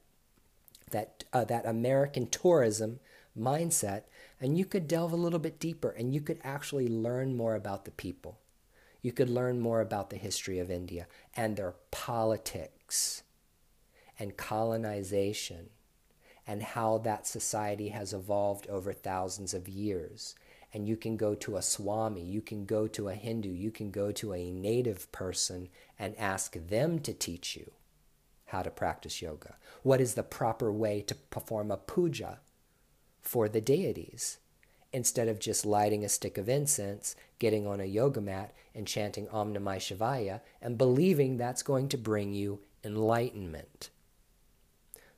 that, uh, that American tourism mindset, and you could delve a little bit deeper and you could actually learn more about the people. You could learn more about the history of India and their politics and colonization and how that society has evolved over thousands of years. And you can go to a Swami, you can go to a Hindu, you can go to a native person and ask them to teach you how to practice yoga. What is the proper way to perform a puja for the deities? Instead of just lighting a stick of incense, getting on a yoga mat, and chanting Om Namah Shivaya, and believing that's going to bring you enlightenment.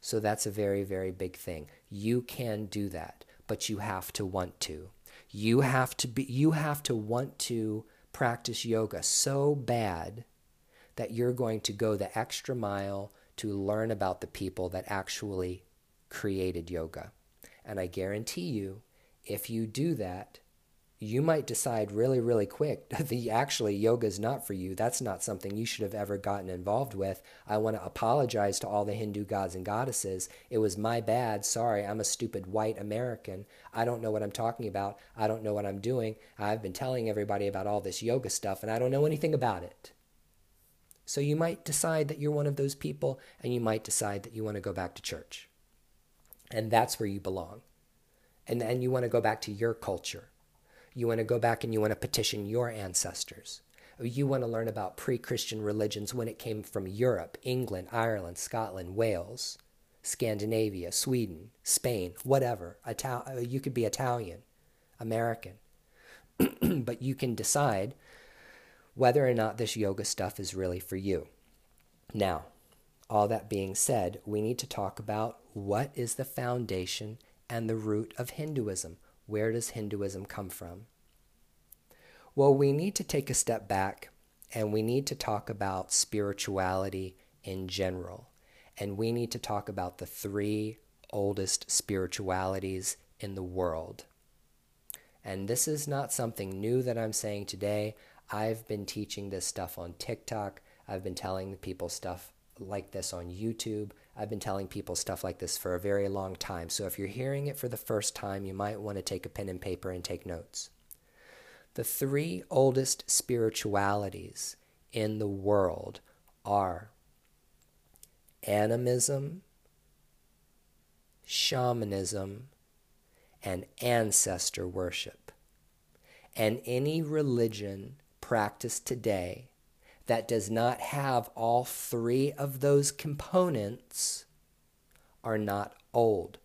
So that's a very, very big thing. You can do that, but you have to want to. You have to be you have to want to practice yoga so bad that you're going to go the extra mile to learn about the people that actually created yoga. And I guarantee you, if you do that, you might decide really, really quick that actually yoga is not for you. That's not something you should have ever gotten involved with. I want to apologize to all the Hindu gods and goddesses. It was my bad. Sorry, I'm a stupid white American. I don't know what I'm talking about. I don't know what I'm doing. I've been telling everybody about all this yoga stuff and I don't know anything about it. So you might decide that you're one of those people and you might decide that you want to go back to church. And that's where you belong. And then you want to go back to your culture you want to go back and you want to petition your ancestors. You want to learn about pre Christian religions when it came from Europe, England, Ireland, Scotland, Wales, Scandinavia, Sweden, Spain, whatever. Ital- uh, you could be Italian, American. but you can decide whether or not this yoga stuff is really for you. Now, all that being said, we need to talk about what is the foundation and the root of Hinduism. Where does Hinduism come from? Well, we need to take a step back and we need to talk about spirituality in general. And we need to talk about the three oldest spiritualities in the world. And this is not something new that I'm saying today. I've been teaching this stuff on TikTok. I've been telling people stuff like this on YouTube. I've been telling people stuff like this for a very long time. So if you're hearing it for the first time, you might want to take a pen and paper and take notes. The three oldest spiritualities in the world are animism, shamanism, and ancestor worship. And any religion practiced today that does not have all three of those components are not old.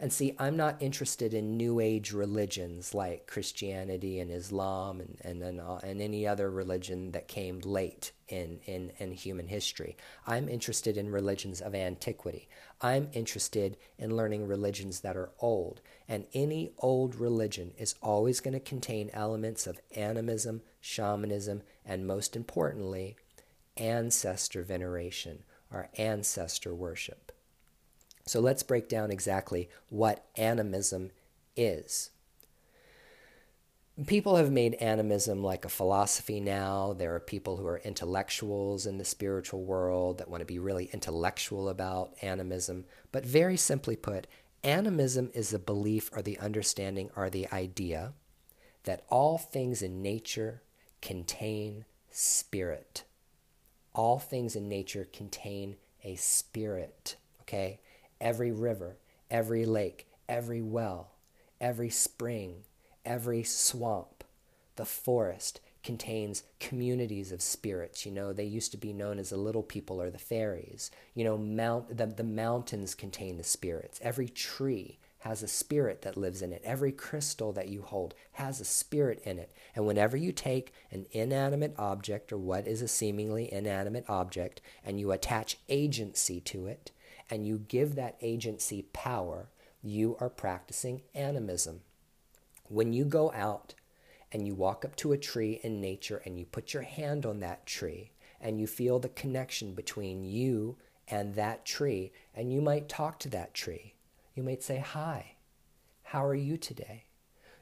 And see, I'm not interested in New Age religions like Christianity and Islam and, and, and, uh, and, any other religion that came late in, in, in human history. I'm interested in religions of antiquity. I'm interested in learning religions that are old. And any old religion is always going to contain elements of animism, shamanism, and most importantly, ancestor veneration or ancestor worship. So let's break down exactly what animism is. People have made animism like a philosophy now. There are people who are intellectuals in the spiritual world that want to be really intellectual about animism. But very simply put, animism is the belief or the understanding or the idea that all things in nature contain spirit. All things in nature contain a spirit, okay? Every river, every lake, every well, every spring, every swamp, the forest contains communities of spirits. You know, they used to be known as the little people or the fairies. You know, mount the, the mountains contain the spirits. Every tree has a spirit that lives in it. Every crystal that you hold has a spirit in it. And whenever you take an inanimate object or what is a seemingly inanimate object and you attach agency to it and you give that agency power, you are practicing animism. When you go out and you walk up to a tree in nature and you put your hand on that tree and you feel the connection between you and that tree, and you might talk to that tree. You might say, Hi, how are you today?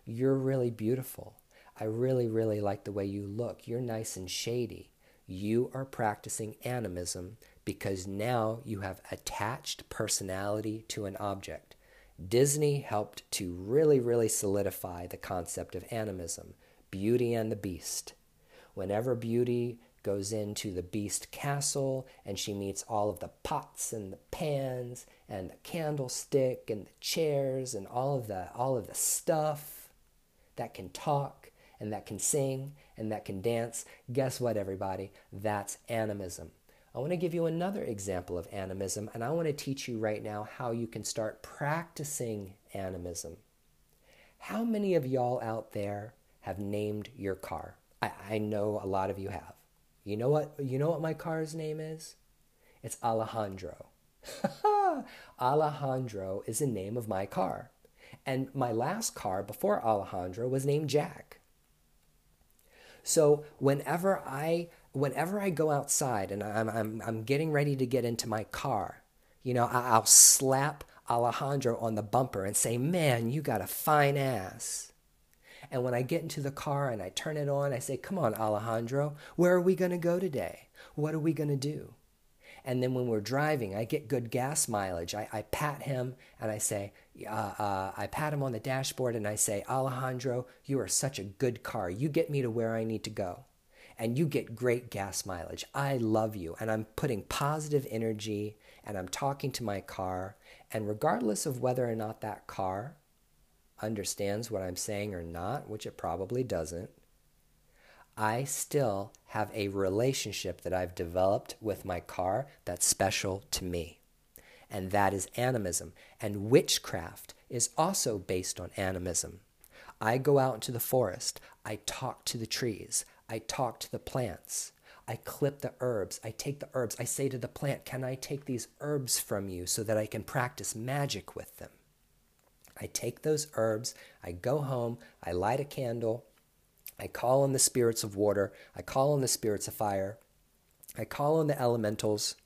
You're really beautiful. I really, really like the way you look. You're nice and shady. You are practicing animism because now you have attached personality to an object. Disney helped to really, really solidify the concept of animism Beauty and the Beast. Whenever Beauty goes into the Beast castle and she meets all of the pots and the pans and the candlestick and the chairs and all of the all of the stuff that can talk and that can sing and that can dance. Guess what everybody? That's animism. I want to give you another example of animism, and I want to teach you right now how you can start practicing animism. How many of y'all out there have named your car? I, I know a lot of you have. You know what? You know what my car's name is? It's Alejandro. Alejandro is the name of my car. And my last car before Alejandro was named Jack. So whenever I whenever I go outside and I'm, I'm, I'm getting ready to get into my car, you know, I'll slap Alejandro on the bumper and say, Man, you got a fine ass. And when I get into the car and I turn it on, I say, Come on, Alejandro, where are we going to go today? What are we going to do? And then when we're driving, I get good gas mileage. I, I pat him and I say, uh, uh, I pat him on the dashboard and I say, Alejandro, you are such a good car. You get me to where I need to go and you get great gas mileage. I love you. And I'm putting positive energy and I'm talking to my car. And regardless of whether or not that car understands what I'm saying or not, which it probably doesn't, I still have a relationship that I've developed with my car that's special to me. And that is animism. And witchcraft is also based on animism. I go out into the forest. I talk to the trees. I talk to the plants. I clip the herbs. I take the herbs. I say to the plant, Can I take these herbs from you so that I can practice magic with them? I take those herbs. I go home. I light a candle. I call on the spirits of water. I call on the spirits of fire. I call on the elementals.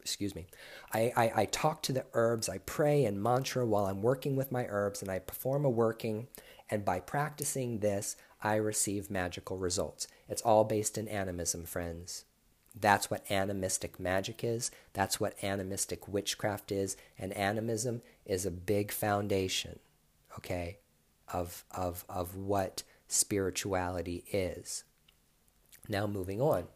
Excuse me. I, I, I talk to the herbs. I pray and mantra while I'm working with my herbs and I perform a working. And by practicing this, I receive magical results. It's all based in animism, friends. That's what animistic magic is. That's what animistic witchcraft is. And animism is a big foundation, okay, of, of, of what spirituality is. Now, moving on.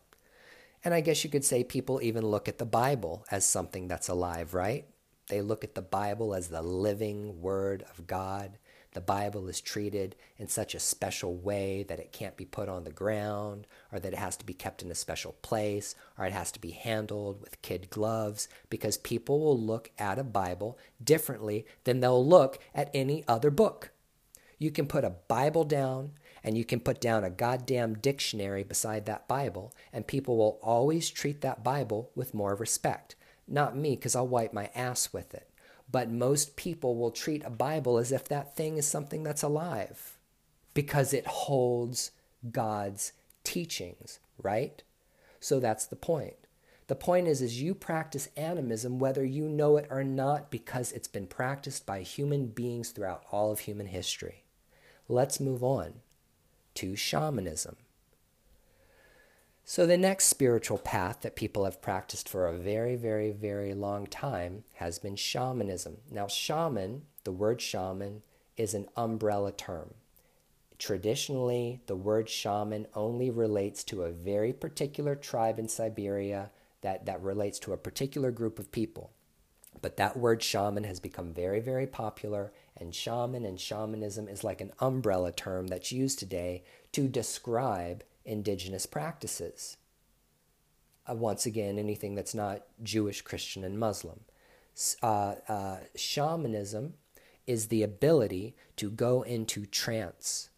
And I guess you could say people even look at the Bible as something that's alive, right? They look at the Bible as the living Word of God the Bible is treated in such a special way that it can't be put on the ground, or that it has to be kept in a special place, or it has to be handled with kid gloves, because people will look at a Bible differently than they'll look at any other book. You can put a Bible down and you can put down a goddamn dictionary beside that Bible, and people will always treat that Bible with more respect. Not me, because I'll wipe my ass with it. But most people will treat a Bible as if that thing is something that's alive because it holds God's teachings, right? So that's the point. The point is is you practice animism whether you know it or not because it's been practiced by human beings throughout all of human history. Let's move on to shamanism. So, the next spiritual path that people have practiced for a very, very, very long time has been shamanism. Now, shaman, the word shaman, is an umbrella term. Traditionally, the word shaman only relates to a very particular tribe in Siberia that, that relates to a particular group of people. But that word shaman has become very, very popular, and shaman and shamanism is like an umbrella term that's used today to describe indigenous practices. Uh, once again, anything that's not Jewish, Christian, and Muslim. Uh, uh, shamanism is the ability to go into trance,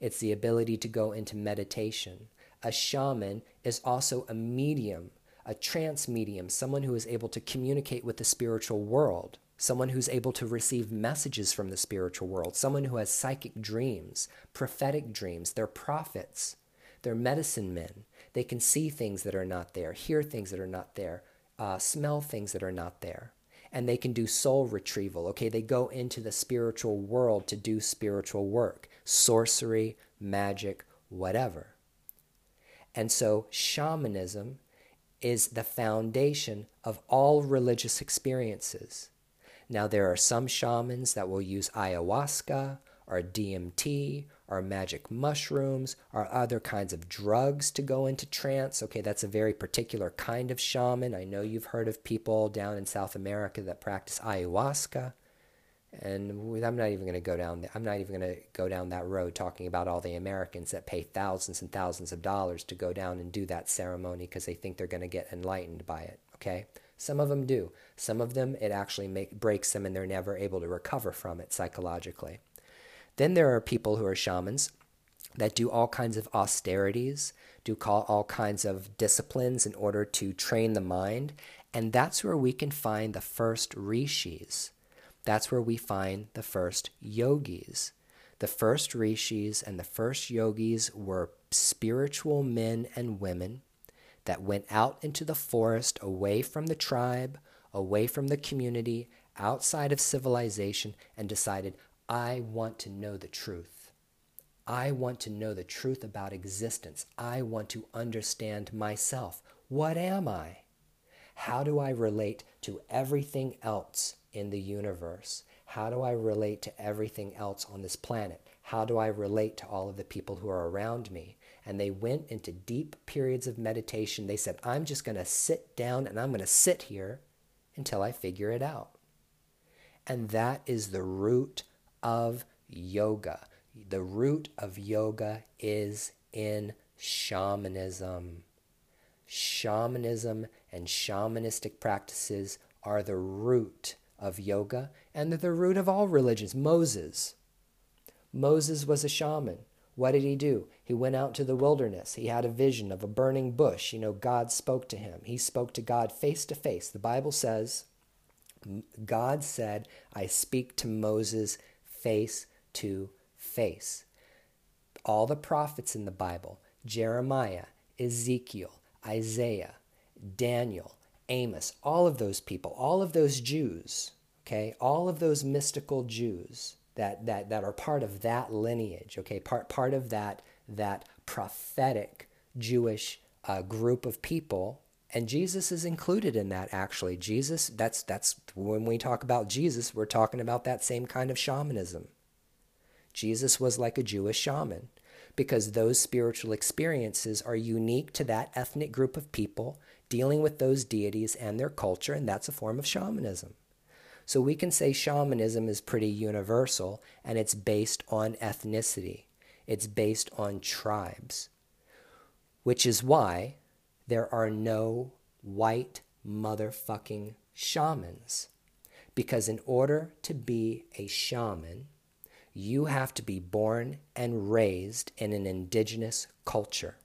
it's the ability to go into meditation. A shaman is also a medium, a trance medium, someone who is able to communicate with the spiritual world. someone who's able to receive messages from the spiritual world, someone who has psychic dreams, prophetic dreams. They're prophets, they're medicine men. They can see things that are not there, hear things that are not there, uh, smell things that are not there. And they can do soul retrieval. Okay, they go into the spiritual world to do spiritual work, sorcery, magic, whatever. And so, shamanism is the foundation of all religious experiences. Now, there are some shamans that will use ayahuasca or DMT or magic mushrooms or other kinds of drugs to go into trance. Okay, that's a very particular kind of shaman. I know you've heard of people down in South America that practice ayahuasca. And I'm not even going to go down. I'm not even going to go down that road talking about all the Americans that pay thousands and thousands of dollars to go down and do that ceremony because they think they're going to get enlightened by it. Okay, some of them do. Some of them it actually make, breaks them and they're never able to recover from it psychologically. Then there are people who are shamans that do all kinds of austerities, do all kinds of disciplines in order to train the mind, and that's where we can find the first rishis that's where we find the first yogis. The first rishis and the first yogis were spiritual men and women that went out into the forest away from the tribe, away from the community, outside of civilization, and decided, I want to know the truth. I want to know the truth about existence. I want to understand myself. What am I? How do I relate to everything else in the universe? How do I relate to everything else on this planet? How do I relate to all of the people who are around me? And they went into deep periods of meditation. They said, I'm just going to sit down and I'm going to sit here until I figure it out. And that is the root of yoga. The root of yoga is in shamanism. Shamanism and shamanistic practices are the root of yoga and they're the root of all religions. Moses. Moses was a shaman. What did he do? He went out to the wilderness. He had a vision of a burning bush. You know, God spoke to him. He spoke to God face to face. The Bible says, God said, I speak to Moses face to face. All the prophets in the Bible, Jeremiah, Ezekiel, Isaiah, Daniel, Amos, all of those people, all of those Jews, okay, all of those mystical Jews that, that, that are part of that lineage, okay, part, part of that, that prophetic Jewish uh, group of people. And Jesus is included in that actually. Jesus, that's, that's when we talk about Jesus, we're talking about that same kind of shamanism. Jesus was like a Jewish shaman because those spiritual experiences are unique to that ethnic group of people dealing with those deities and their culture, and that's a form of shamanism. So we can say shamanism is pretty universal and it's based on ethnicity, it's based on tribes, which is why there are no white motherfucking shamans. Because in order to be a shaman, you have to be born and raised in an indigenous culture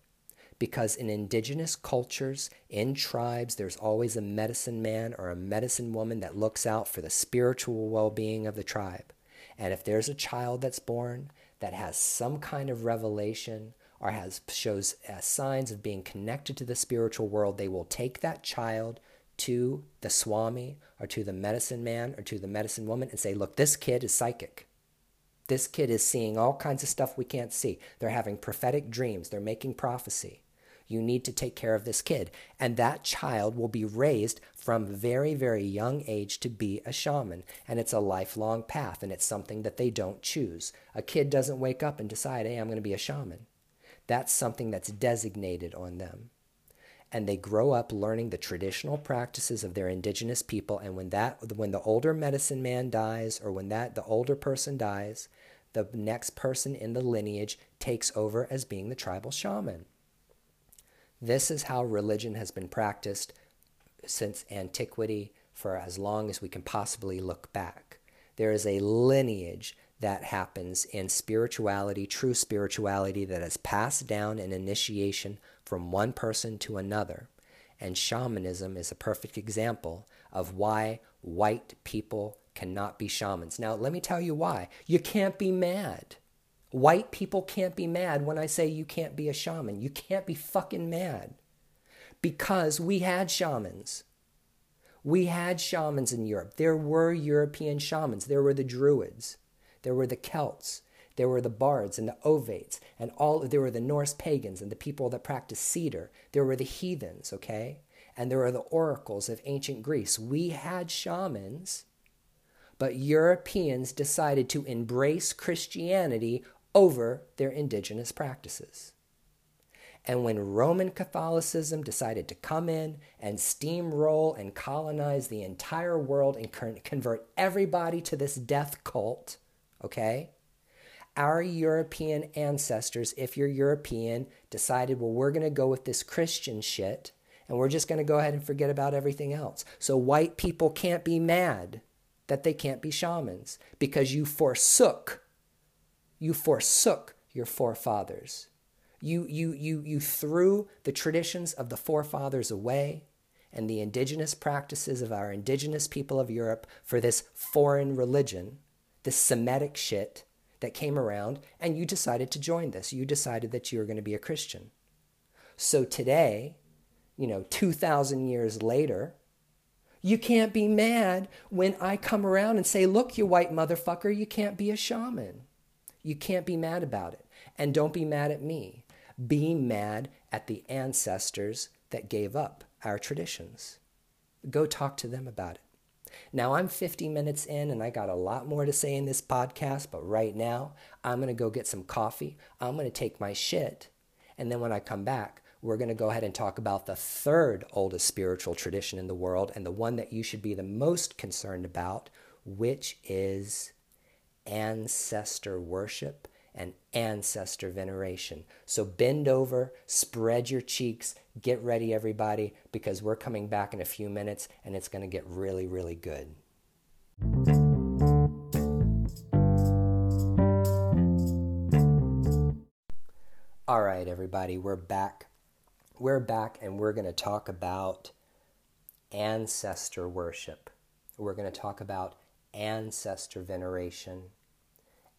because in indigenous cultures, in tribes, there's always a medicine man or a medicine woman that looks out for the spiritual well being of the tribe. And if there's a child that's born that has some kind of revelation or has shows uh, signs of being connected to the spiritual world, they will take that child to the swami or to the medicine man or to the medicine woman and say, Look, this kid is psychic. This kid is seeing all kinds of stuff we can't see. They're having prophetic dreams. They're making prophecy. You need to take care of this kid. And that child will be raised from very, very young age to be a shaman. And it's a lifelong path, and it's something that they don't choose. A kid doesn't wake up and decide, hey, I'm going to be a shaman. That's something that's designated on them. And they grow up learning the traditional practices of their indigenous people. And when that, when the older medicine man dies, or when that the older person dies, the next person in the lineage takes over as being the tribal shaman. This is how religion has been practiced since antiquity for as long as we can possibly look back. There is a lineage that happens in spirituality, true spirituality, that is passed down in initiation from one person to another. And shamanism is a perfect example of why white people cannot be shamans. Now, let me tell you why. You can't be mad. White people can't be mad when I say you can't be a shaman. You can't be fucking mad. Because we had shamans. We had shamans in Europe. There were European shamans. There were the Druids. There were the Celts. There were the bards and the ovates and all there were the Norse pagans and the people that practiced seidr. There were the heathens, okay? And there were the oracles of ancient Greece. We had shamans, but Europeans decided to embrace Christianity over their indigenous practices. And when Roman Catholicism decided to come in and steamroll and colonize the entire world and convert everybody to this death cult, okay? Our European ancestors, if you're European, decided, well, we're going to go with this Christian shit and we're just going to go ahead and forget about everything else. So white people can't be mad that they can't be shamans because you forsook you forsook your forefathers. You, you, you, you threw the traditions of the forefathers away and the indigenous practices of our indigenous people of Europe for this foreign religion, this Semitic shit that came around, and you decided to join this. You decided that you were going to be a Christian. So today, you know, 2,000 years later, you can't be mad when I come around and say, look, you white motherfucker, you can't be a shaman. You can't be mad about it. And don't be mad at me. Be mad at the ancestors that gave up our traditions. Go talk to them about it. Now, I'm 50 minutes in and I got a lot more to say in this podcast, but right now, I'm going to go get some coffee. I'm going to take my shit. And then when I come back, we're going to go ahead and talk about the third oldest spiritual tradition in the world and the one that you should be the most concerned about, which is ancestor worship and ancestor veneration. So bend over, spread your cheeks, get ready, everybody, because we're coming back in a few minutes and it's going to get really, really good. All right, everybody, we're back. We're back and we're going to talk about ancestor worship. We're going to talk about ancestor veneration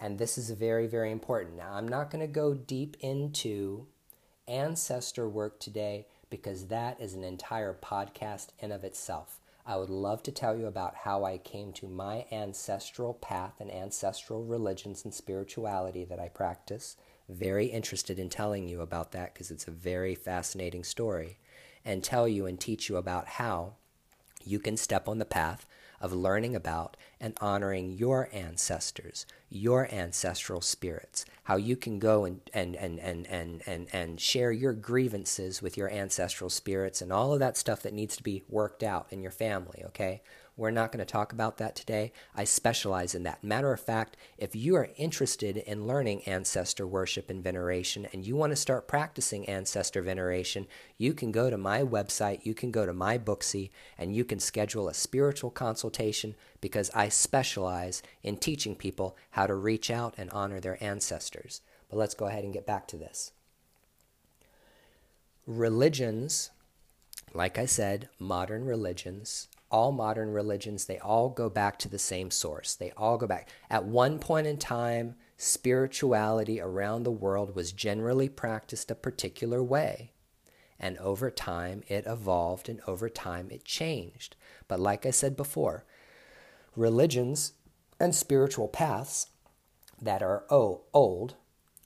and this is very, very important. Now, I'm not going to go deep into ancestor work today because that is an entire podcast in of itself. I would love to tell you about how I came to my ancestral path and ancestral religions and spirituality that I practice. Very interested in telling you about that because it's a very fascinating story. And tell you and teach you about how you can step on the path of learning about and honoring your ancestors, your ancestral spirits, how you can go and, and, and, and, and, and, and share your grievances with your ancestral spirits and all of that stuff that needs to be worked out in your family, okay? We're not going to talk about that today. I specialize in that. Matter of fact, if you are interested in learning ancestor worship and veneration and you want to start practicing ancestor veneration, you can go to my website, you can go to my Booksy, and you can schedule a spiritual consultation because I specialize in teaching people how to reach out and honor their ancestors. But let's go ahead and get back to this. Religions, like I said, modern religions all modern religions, they all go back to the same source. They all go back. At one point in time, spirituality around the world was generally practiced a particular way. And over time, it evolved and over time, it changed. But like I said before, religions and spiritual paths that are oh, old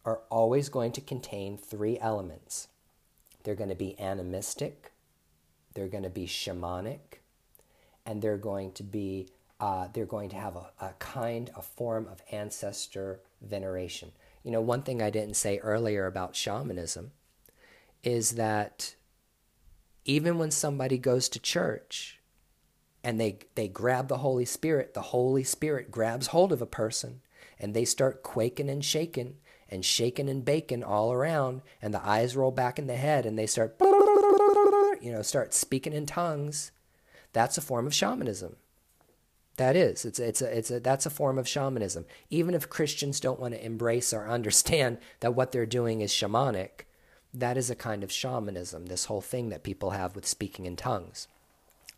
are always going to contain three elements. They're going to be animistic, they're going to be shamanic, and they're going to be uh, they're going to have a, a kind, a form of ancestor veneration. You know, one thing I didn't say earlier about shamanism is that even when somebody goes to church and they, they grab the Holy Spirit, the Holy Spirit grabs hold of a person and they start quaking and shaking and shaking and baking all around and the eyes roll back in the head and they start you know start speaking in tongues that's a form of shamanism. That is, it's it's a, it's a that's a form of shamanism. Even if Christians don't want to embrace or understand that what they're doing is shamanic, that is a kind of shamanism. This whole thing that people have with speaking in tongues.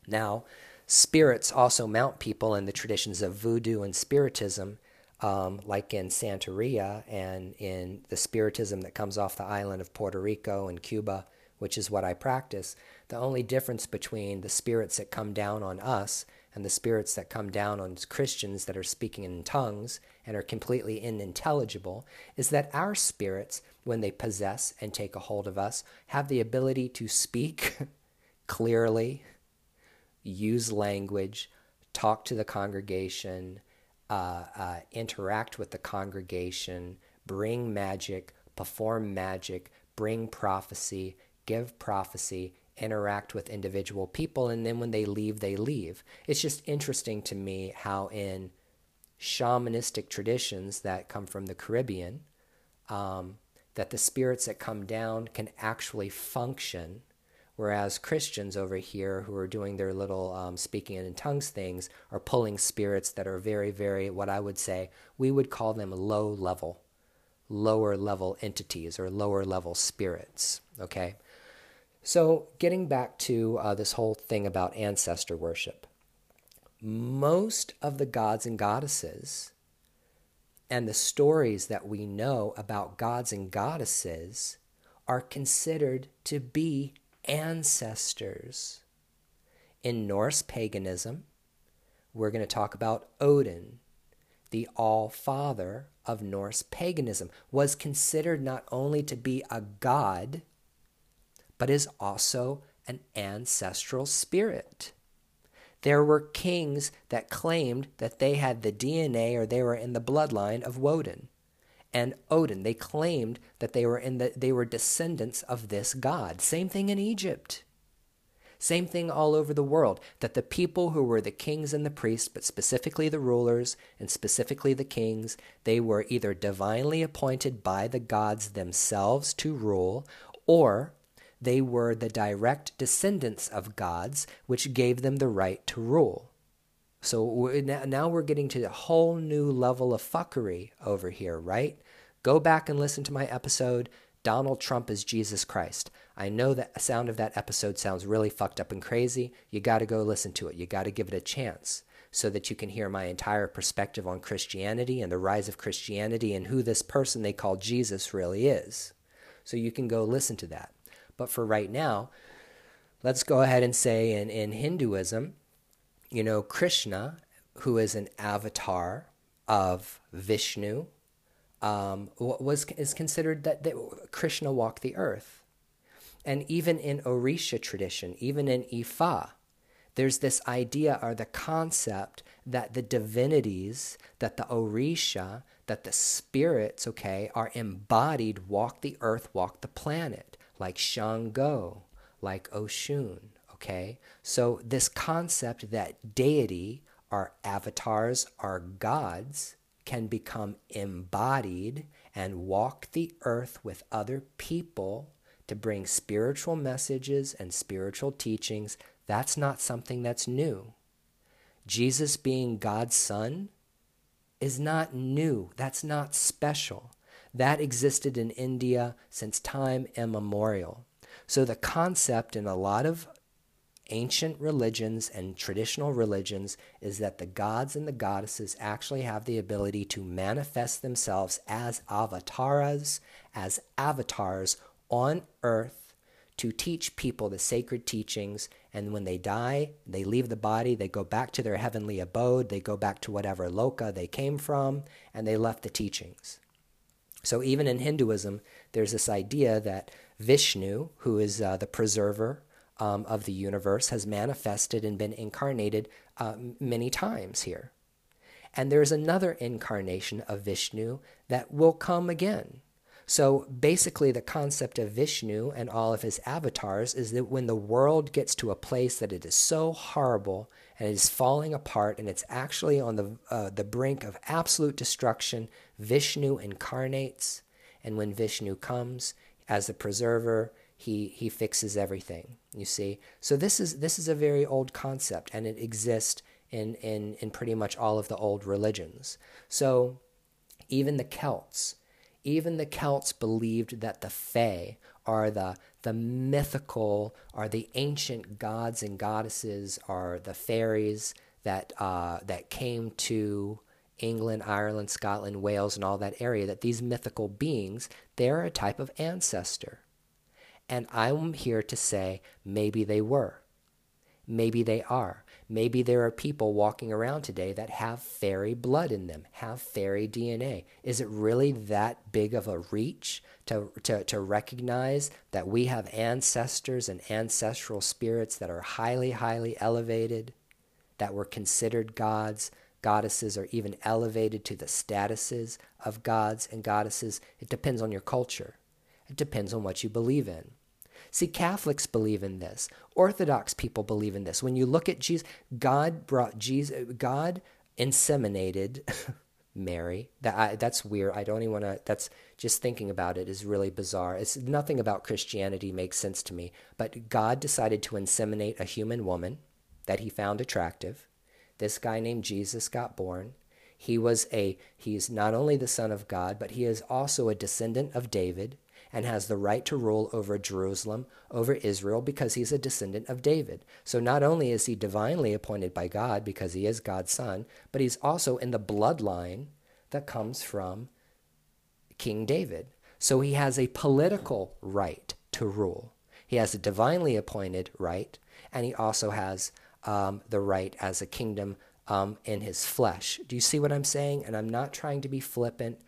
Now, spirits also mount people in the traditions of voodoo and spiritism, um, like in Santeria and in the spiritism that comes off the island of Puerto Rico and Cuba, which is what I practice. The only difference between the spirits that come down on us and the spirits that come down on Christians that are speaking in tongues and are completely unintelligible is that our spirits, when they possess and take a hold of us, have the ability to speak clearly, use language, talk to the congregation, uh, uh, interact with the congregation, bring magic, perform magic, bring prophecy, give prophecy, interact with individual people, and then when they leave, they leave. It's just interesting to me how in shamanistic traditions that come from the Caribbean, um, that the spirits that come down can actually function Whereas Christians over here who are doing their little um, speaking in tongues things are pulling spirits that are very, very, what I would say, we would call them low level, lower level entities or lower level spirits. Okay? So, getting back to uh, this whole thing about ancestor worship, most of the gods and goddesses and the stories that we know about gods and goddesses are considered to be ancestors. In Norse paganism, we're going to talk about Odin, the All Father of Norse paganism, was considered not only to be a god, but is also an ancestral spirit. There were kings that claimed that they had the DNA or they were in the bloodline of Woden and Odin. They claimed that they were in the they were descendants of this god. Same thing in Egypt. Same thing all over the world, that the people who were the kings and the priests, but specifically the rulers and specifically the kings, they were either divinely appointed by the gods themselves to rule, or they were the direct descendants of gods, which gave them the right to rule. So now we're getting to a whole new level of fuckery over here, right? Go back and listen to my episode, Donald Trump is Jesus Christ. I know the sound of that episode sounds really fucked up and crazy. You got to go listen to it. You got to give it a chance so that you can hear my entire perspective on Christianity and the rise of Christianity and who this person they call Jesus really is. So you can go listen to that. But for right now, let's go ahead and say in, in Hinduism, you know, Krishna, who is an avatar of Vishnu, um, was is considered that, that Krishna walked the earth. And even in Orisha tradition, even in Ifa, there's this idea or the concept that the divinities, that the Orisha, that the spirits, okay, are embodied, walk the earth, walk the planet, like Shango, like Oshun, okay? So this concept that deity, our avatars, our gods, can become embodied and walk the earth with other people to bring spiritual messages and spiritual teachings, that's not something that's new. Jesus being God's Son is not new. That's not special. That existed in India since time immemorial. So the concept in a lot of ancient religions and traditional religions is that the gods and the goddesses actually have the ability to manifest themselves as avatars, as avatars on earth to teach people the sacred teachings. And when they die, they leave the body, they go back to their heavenly abode, they go back to whatever loka they came from, and they left the teachings. So even in Hinduism, there's this idea that Vishnu, who is uh, the preserver um, of the universe has manifested and been incarnated uh, many times here. And there's another incarnation of Vishnu that will come again. So basically, the concept of Vishnu and all of his avatars is that when the world gets to a place that it is so horrible and it is falling apart and it's actually on the, uh, the brink of absolute destruction, Vishnu incarnates. And when Vishnu comes as the preserver, he he fixes everything you see so this is this is a very old concept and it exists in in in pretty much all of the old religions so even the celts Even the Celts believed that the Fae are the, the mythical, are the ancient gods and goddesses, are the fairies that, uh, that came to England, Ireland, Scotland, Wales, and all that area, that these mythical beings, they're a type of ancestor. And I'm here to say maybe they were. Maybe they are. Maybe there are people walking around today that have fairy blood in them, have fairy DNA. Is it really that big of a reach to, to, to recognize that we have ancestors and ancestral spirits that are highly, highly elevated, that were considered gods, goddesses, or even elevated to the statuses of gods and goddesses? It depends on your culture, it depends on what you believe in. See, Catholics believe in this. Orthodox people believe in this. When you look at Jesus, God brought Jesus, God inseminated Mary. That I, that's weird. I don't even want to. That's just thinking about it is really bizarre. It's nothing about Christianity makes sense to me. But God decided to inseminate a human woman that He found attractive. This guy named Jesus got born. He was a. He's not only the Son of God, but he is also a descendant of David and has the right to rule over Jerusalem, over Israel, because he's a descendant of David. So not only is he divinely appointed by God because he is God's son, but he's also in the bloodline that comes from King David. So he has a political right to rule. He has a divinely appointed right, and he also has um, the right as a kingdom um, in his flesh. Do you see what I'm saying? And I'm not trying to be flippant.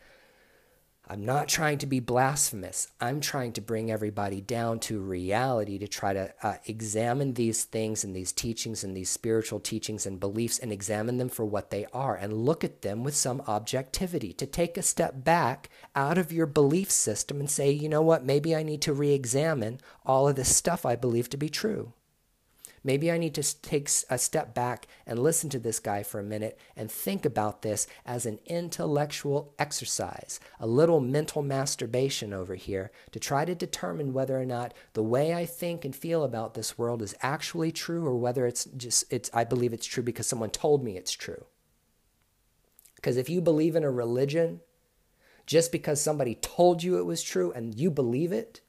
I'm not trying to be blasphemous. I'm trying to bring everybody down to reality to try to uh, examine these things and these teachings and these spiritual teachings and beliefs and examine them for what they are and look at them with some objectivity. To take a step back out of your belief system and say, you know what, maybe I need to re examine all of this stuff I believe to be true. Maybe I need to take a step back and listen to this guy for a minute and think about this as an intellectual exercise, a little mental masturbation over here to try to determine whether or not the way I think and feel about this world is actually true or whether it's just it's I believe it's true because someone told me it's true. Because if you believe in a religion just because somebody told you it was true and you believe it,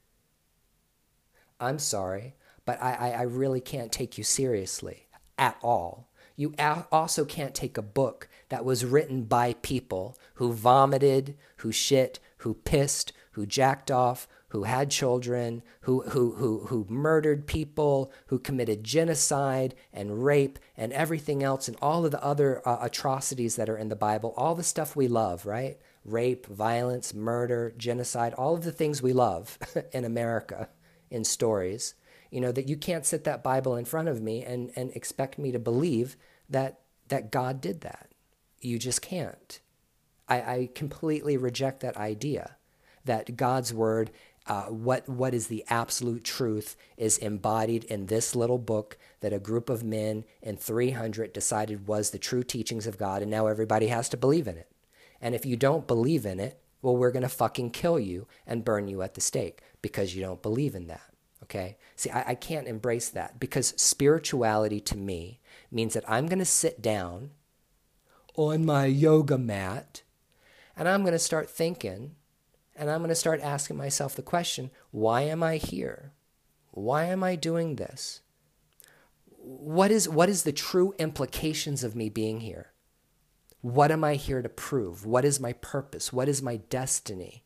I'm sorry, but I, I really can't take you seriously at all. You also can't take a book that was written by people who vomited, who shit, who pissed, who jacked off, who had children, who, who, who, who murdered people, who committed genocide and rape and everything else, and all of the other uh, atrocities that are in the Bible, all the stuff we love, right? Rape, violence, murder, genocide, all of the things we love in America in stories you know that you can't sit that bible in front of me and and expect me to believe that that god did that you just can't i i completely reject that idea that god's word uh, what what is the absolute truth is embodied in this little book that a group of men in 300 decided was the true teachings of God, and now everybody has to believe in it. And if you don't believe in it, well, we're going to fucking kill you and burn you at the stake because you don't believe in that. Okay? See, I, I can't embrace that because spirituality to me means that I'm going to sit down on my yoga mat and I'm going to start thinking and I'm going to start asking myself the question why am I here? Why am I doing this? What is, what is the true implications of me being here? What am I here to prove? What is my purpose? What is my destiny?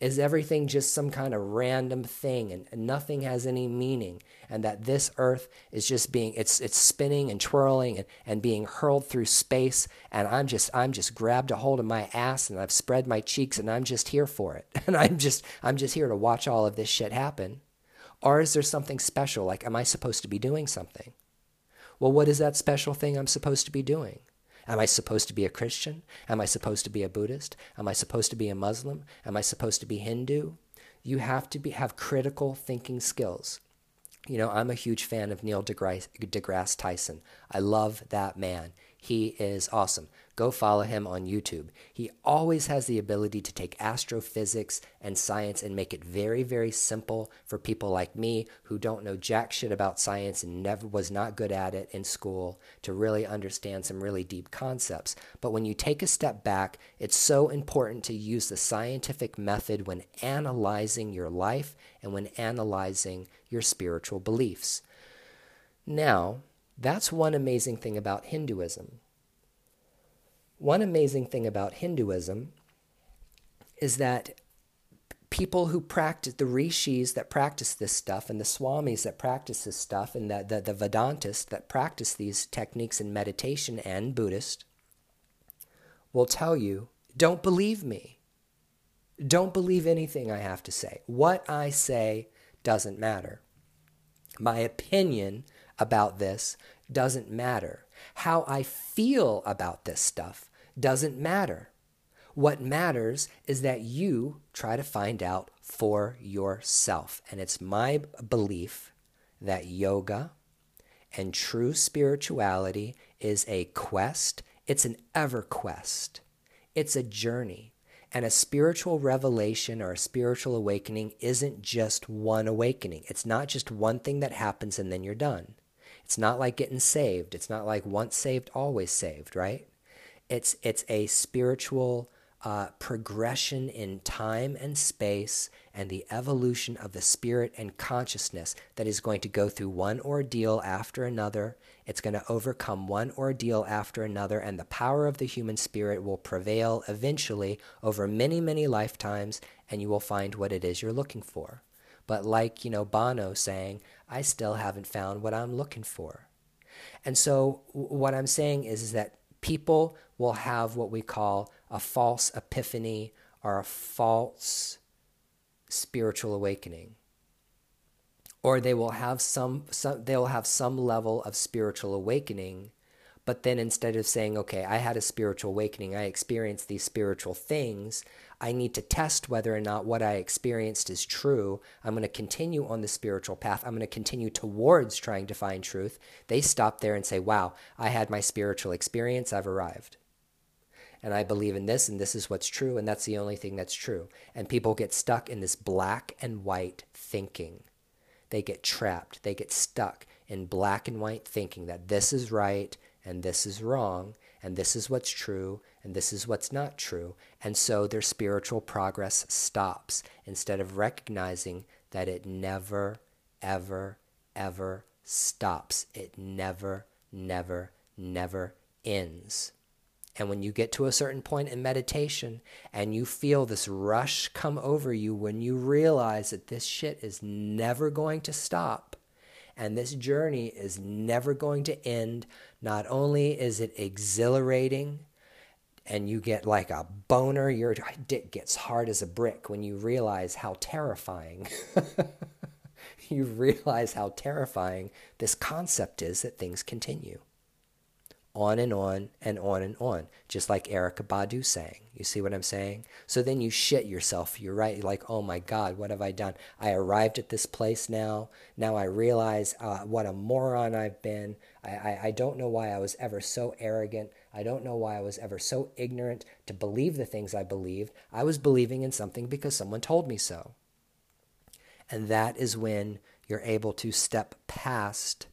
Is everything just some kind of random thing and, nothing has any meaning? And that this earth is just being it's it's spinning and twirling and, and being hurled through space and I'm just I'm just grabbed a hold of my ass and I've spread my cheeks and I'm just here for it. And I'm just I'm just here to watch all of this shit happen. Or is there something special? Like, am I supposed to be doing something? Well, what is that special thing I'm supposed to be doing? Am I supposed to be a Christian? Am I supposed to be a Buddhist? Am I supposed to be a Muslim? Am I supposed to be Hindu? You have to be, have critical thinking skills. You know, I'm a huge fan of Neil deGrasse, deGrasse Tyson. I love that man. He is awesome. Go follow him on YouTube. He always has the ability to take astrophysics and science and make it very, very simple for people like me who don't know jack shit about science and never was not good at it in school to really understand some really deep concepts. But when you take a step back, it's so important to use the scientific method when analyzing your life and when analyzing your spiritual beliefs. Now, that's one amazing thing about Hinduism. One amazing thing about Hinduism is that people who practice the rishis that practice this stuff and the swamis that practice this stuff and the, the, the vedantists that practice these techniques in meditation and buddhist will tell you don't believe me. Don't believe anything i have to say. What i say doesn't matter. My opinion about this doesn't matter. How I feel about this stuff doesn't matter. What matters is that you try to find out for yourself. And it's my belief that yoga and true spirituality is a quest, it's an ever quest, it's a journey. And a spiritual revelation or a spiritual awakening isn't just one awakening. It's not just one thing that happens and then you're done. It's not like getting saved. It's not like once saved, always saved, right? It's, it's a spiritual uh, progression in time and space and the evolution of the spirit and consciousness that is going to go through one ordeal after another. It's going to overcome one ordeal after another, and the power of the human spirit will prevail eventually over many, many lifetimes, and you will find what it is you're looking for. But like, you know, Bono saying, I still haven't found what I'm looking for. And so what I'm saying is, is that people will have what we call a false epiphany or a false spiritual awakening. Or they will have some, some they'll have some level of spiritual awakening but then instead of saying okay i had a spiritual awakening i experienced these spiritual things I need to test whether or not what I experienced is true. I'm going to continue on the spiritual path. I'm going to continue towards trying to find truth. They stop there and say, Wow, I had my spiritual experience. I've arrived. And I believe in this, and this is what's true, and that's the only thing that's true. And people get stuck in this black and white thinking. They get trapped. They get stuck in black and white thinking that this is right and this is wrong, and this is what's true, and this is what's not true. And so their spiritual progress stops instead of recognizing that it never, ever, ever stops. It never, never, never ends. And when you get to a certain point in meditation and you feel this rush come over you, when you realize that this shit is never going to stop and this journey is never going to end, not only is it exhilarating and you get like a boner, your dick gets hard as a brick when you realize how terrifying. you realize how terrifying this concept is that things continue. On and on and on and on, just like Erykah Badu saying. You see what I'm saying? So then you shit yourself. You're right. You're like, oh my God, what have I done? I arrived at this place now. Now I realize uh, what a moron I've been. I, I, I don't know why I was ever so arrogant. I don't know why I was ever so ignorant to believe the things I believed. I was believing in something because someone told me so. And that is when you're able to step past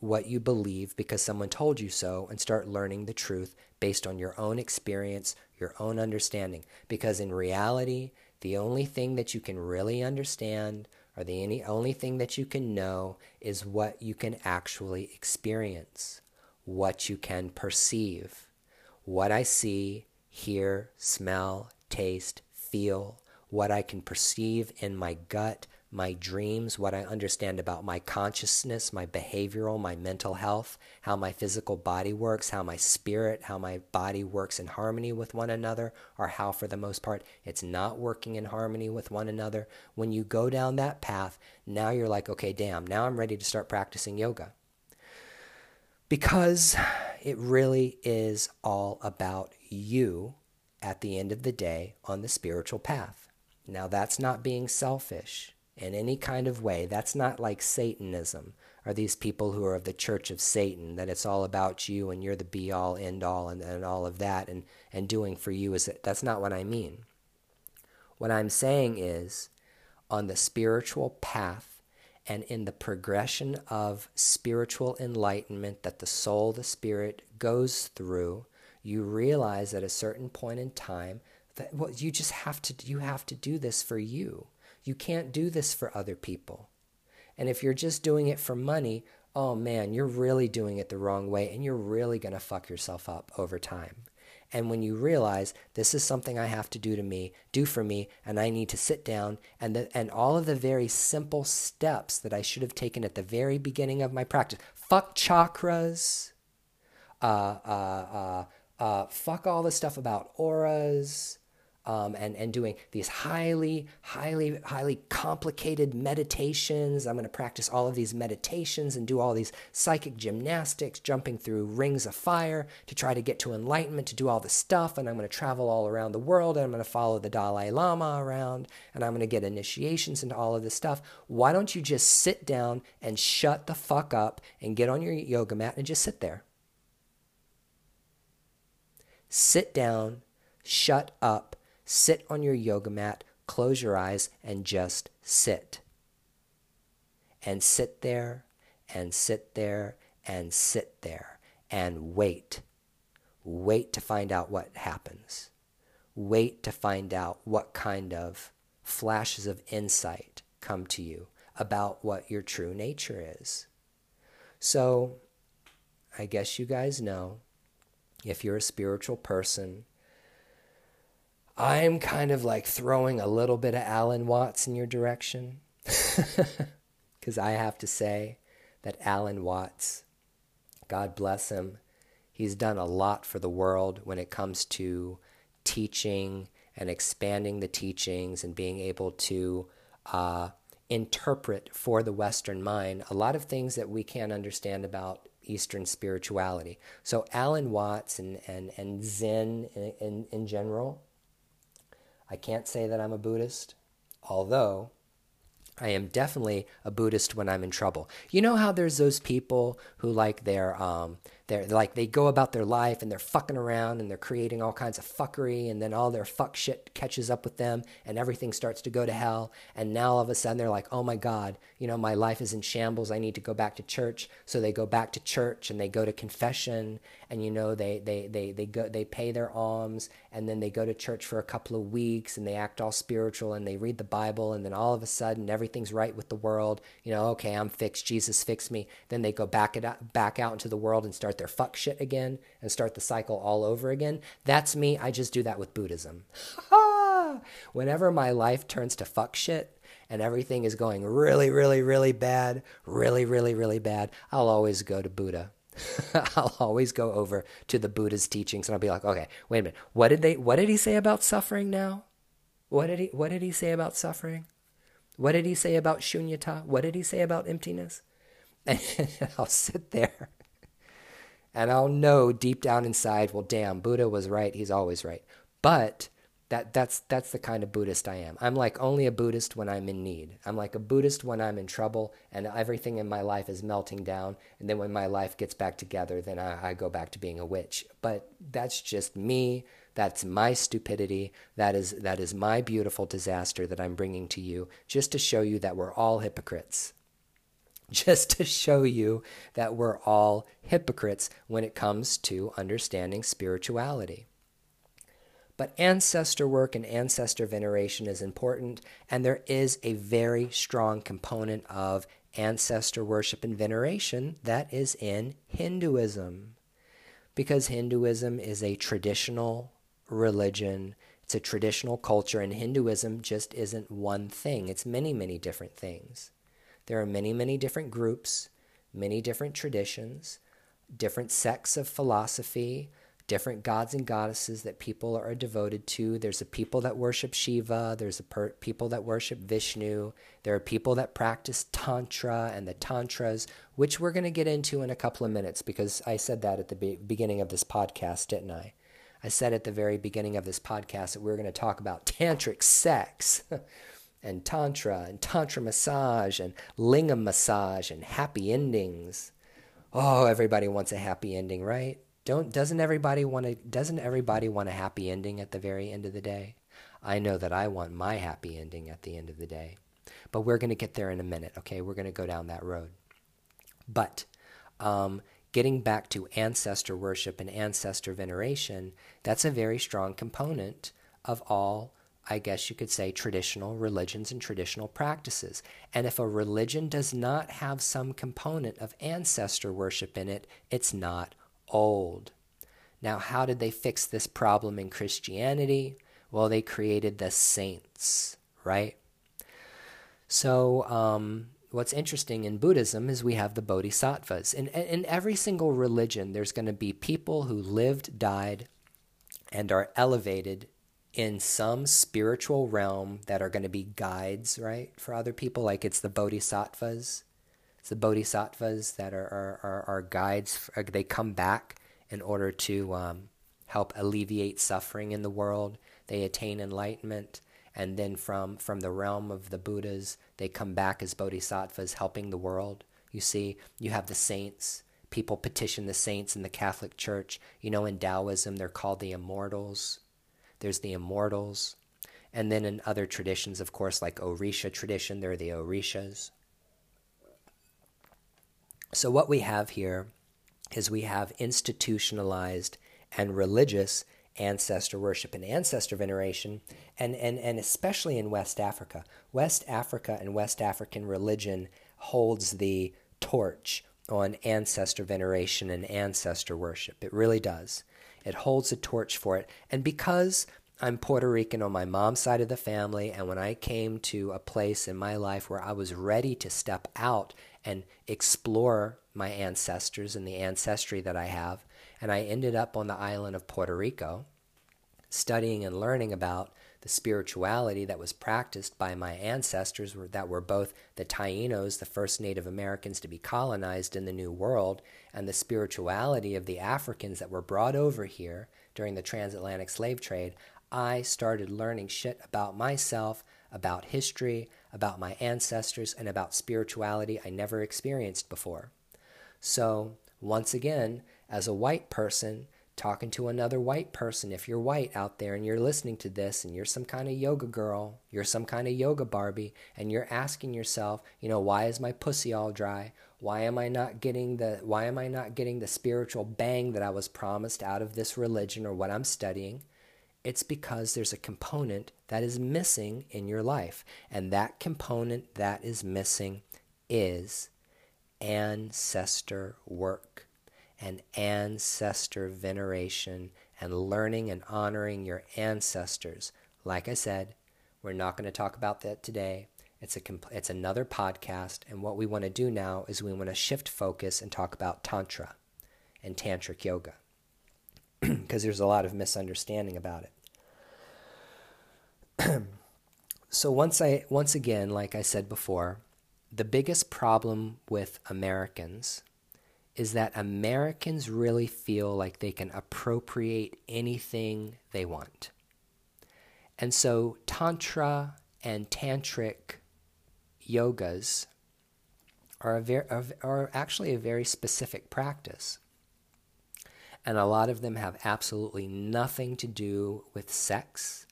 what you believe because someone told you so and start learning the truth based on your own experience, your own understanding. Because in reality, the only thing that you can really understand or the only, thing that you can know is what you can actually experience what you can perceive. What I see, hear, smell, taste, feel, what I can perceive in my gut, my dreams, what I understand about my consciousness, my behavioral, my mental health, how my physical body works, how my spirit, how my body works in harmony with one another, or how, for the most part, it's not working in harmony with one another. When you go down that path, now you're like, okay, damn, now I'm ready to start practicing yoga because it really is all about you at the end of the day on the spiritual path. Now, that's not being selfish. in any kind of way. That's not like Satanism or these people who are of the church of Satan, that it's all about you and you're the be all, end all, and, and all of that, and, and doing for you. is That's not what I mean. What I'm saying is on the spiritual path and in the progression of spiritual enlightenment that the soul, the spirit goes through, you realize at a certain point in time that well, you just have to you have to do this for you. You can't do this for other people. And if you're just doing it for money, oh man, you're really doing it the wrong way and you're really going to fuck yourself up over time. And when you realize this is something I have to do to me, do for me, and I need to sit down and the, and all of the very simple steps that I should have taken at the very beginning of my practice. Fuck chakras. Uh, uh, uh, uh, fuck all the stuff about auras um, and, and doing these highly, highly, highly complicated meditations. I'm going to practice all of these meditations and do all these psychic gymnastics, jumping through rings of fire to try to get to enlightenment, to do all this stuff. And I'm going to travel all around the world and I'm going to follow the Dalai Lama around and I'm going to get initiations into all of this stuff. Why don't you just sit down and shut the fuck up and get on your yoga mat and just sit there? Sit down, shut up, sit on your yoga mat, close your eyes, and just sit. And sit there, and sit there, and sit there, and wait. Wait to find out what happens. Wait to find out what kind of flashes of insight come to you about what your true nature is. So, I guess you guys know if you're a spiritual person, I'm kind of like throwing a little bit of Alan Watts in your direction. Because I have to say that Alan Watts, God bless him, he's done a lot for the world when it comes to teaching and expanding the teachings and being able to uh, interpret for the Western mind a lot of things that we can't understand about Eastern spirituality. So Alan Watts and, and, and Zen in, in, in general, I can't say that I'm a Buddhist, although I am definitely a Buddhist when I'm in trouble. You know how there's those people who like they're um they're like they go about their life and they're fucking around and they're creating all kinds of fuckery and then all their fuck shit catches up with them and everything starts to go to hell and now all of a sudden they're like, "Oh my god, you know, my life is in shambles. I need to go back to church." So they go back to church and they go to confession and you know they they they they go they pay their alms and then they go to church for a couple of weeks and they act all spiritual and they read the Bible and then all of a sudden everything's right with the world. You know, okay, I'm fixed. Jesus fixed me. Then they go back it back out into the world and start start their fuck shit again and start the cycle all over again. That's me. I just do that with Buddhism. Whenever my life turns to fuck shit and everything is going really, really, really bad, really, really, really bad, I'll always go to Buddha. I'll always go over to the Buddha's teachings and I'll be like, okay, wait a minute. What did they what did he say about suffering now? What did he what did he say about suffering? What did he say about shunyata? What did he say about emptiness? And I'll sit there and I'll know deep down inside, well, damn, Buddha was right. He's always right. But that that's that's the kind of Buddhist I am. I'm like only a Buddhist when I'm in need. I'm like a Buddhist when I'm in trouble and everything in my life is melting down. And then when my life gets back together, then I, I go back to being a witch. But that's just me. That's my stupidity. That is that is my beautiful disaster that I'm bringing to you, just to show you that we're all hypocrites just to show you that we're all hypocrites when it comes to understanding spirituality. But ancestor work and ancestor veneration is important, and there is a very strong component of ancestor worship and veneration that is in Hinduism. Because Hinduism is a traditional religion, it's a traditional culture, and Hinduism just isn't one thing, it's many, many different things. There are many, many different groups, many different traditions, different sects of philosophy, different gods and goddesses that people are devoted to. There's a people that worship Shiva, there's a per- people that worship Vishnu, there are people that practice Tantra and the Tantras, which we're going to get into in a couple of minutes because I said that at the be- beginning of this podcast, didn't I? I said at the very beginning of this podcast that we are going to talk about tantric sex. and tantra and tantra massage and lingam massage and happy endings. Oh, everybody wants a happy ending, right? Don't doesn't everybody want to doesn't everybody want a happy ending at the very end of the day? I know that I want my happy ending at the end of the day. But we're going to get there in a minute, okay? We're going to go down that road. But um, getting back to ancestor worship and ancestor veneration, that's a very strong component of all, I guess you could say, traditional religions and traditional practices. And if a religion does not have some component of ancestor worship in it, it's not old. Now, how did they fix this problem in Christianity? Well, they created the saints, right? So, um, what's interesting in Buddhism is we have the bodhisattvas. In, in every single religion, there's going to be people who lived, died, and are elevated in some spiritual realm that are going to be guides, right, for other people. Like it's the bodhisattvas. It's the bodhisattvas that are, are, are, are guides. They come back in order to um, help alleviate suffering in the world. They attain enlightenment. And then from, from the realm of the Buddhas, they come back as bodhisattvas helping the world. You see, you have the saints. People petition the saints in the Catholic Church. You know, in Taoism, they're called the immortals. There's the immortals. And then in other traditions, of course, like Orisha tradition, there are the Orishas. So, what we have here is we have institutionalized and religious ancestor worship and ancestor veneration, and, and, and especially in West Africa. West Africa and West African religion holds the torch on ancestor veneration and ancestor worship. It really does. It holds a torch for it. And because I'm Puerto Rican on my mom's side of the family, and when I came to a place in my life where I was ready to step out and explore my ancestors and the ancestry that I have, and I ended up on the island of Puerto Rico studying and learning about the spirituality that was practiced by my ancestors that were both the Tainos, the first Native Americans to be colonized in the New World, and the spirituality of the Africans that were brought over here during the transatlantic slave trade, I started learning shit about myself, about history, about my ancestors, and about spirituality I never experienced before. So, once again, as a white person, talking to another white person, if you're white out there and you're listening to this and you're some kind of yoga girl, you're some kind of yoga Barbie, and you're asking yourself, you know, why is my pussy all dry? Why am I not getting the why am I not getting the spiritual bang that I was promised out of this religion or what I'm studying? It's because there's a component that is missing in your life. And that component that is missing is ancestor work and ancestor veneration and learning and honoring your ancestors. Like I said, we're not going to talk about that today. It's a it's another podcast, and what we want to do now is we want to shift focus and talk about tantra and tantric yoga because there's a lot of misunderstanding about it. so once I once again, like I said before, the biggest problem with Americans is that Americans really feel like they can appropriate anything they want. And so, Tantra and Tantric yogas are, a ver- are actually a very specific practice. And a lot of them have absolutely nothing to do with sex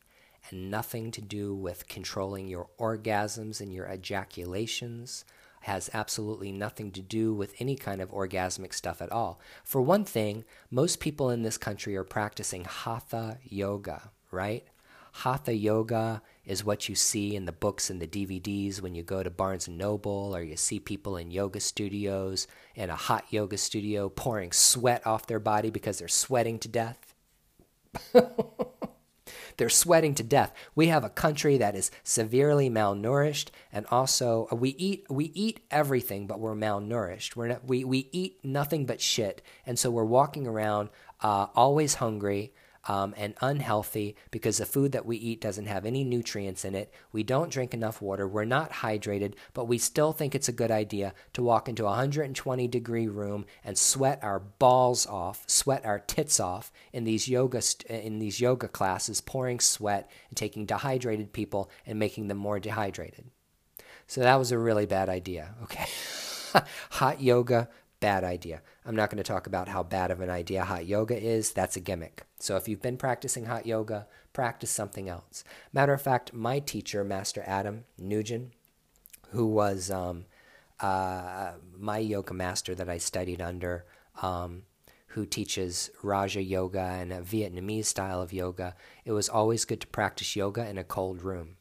and nothing to do with controlling your orgasms and your ejaculations has absolutely nothing to do with any kind of orgasmic stuff at all. For one thing, most people in this country are practicing hatha yoga, right? Hatha yoga is what you see in the books and the DVDs when you go to Barnes and Noble or you see people in yoga studios in a hot yoga studio pouring sweat off their body because they're sweating to death. They're sweating to death. We have a country that is severely malnourished, and also uh, we eat we eat everything, but we're malnourished. We're not, we we eat nothing but shit, and so we're walking around uh, always hungry. Um, and unhealthy because the food that we eat doesn't have any nutrients in it. We don't drink enough water. We're not hydrated, but we still think it's a good idea to walk into a 120 degree room and sweat our balls off, sweat our tits off in these yoga in these yoga classes, pouring sweat and taking dehydrated people and making them more dehydrated. So that was a really bad idea. Okay. hot yoga, bad idea. I'm not going to talk about how bad of an idea hot yoga is. That's a gimmick. So if you've been practicing hot yoga, practice something else. Matter of fact, my teacher, Master Adam Nugent, who was um, uh, my yoga master that I studied under, um, who teaches Raja Yoga and a Vietnamese style of yoga, it was always good to practice yoga in a cold room.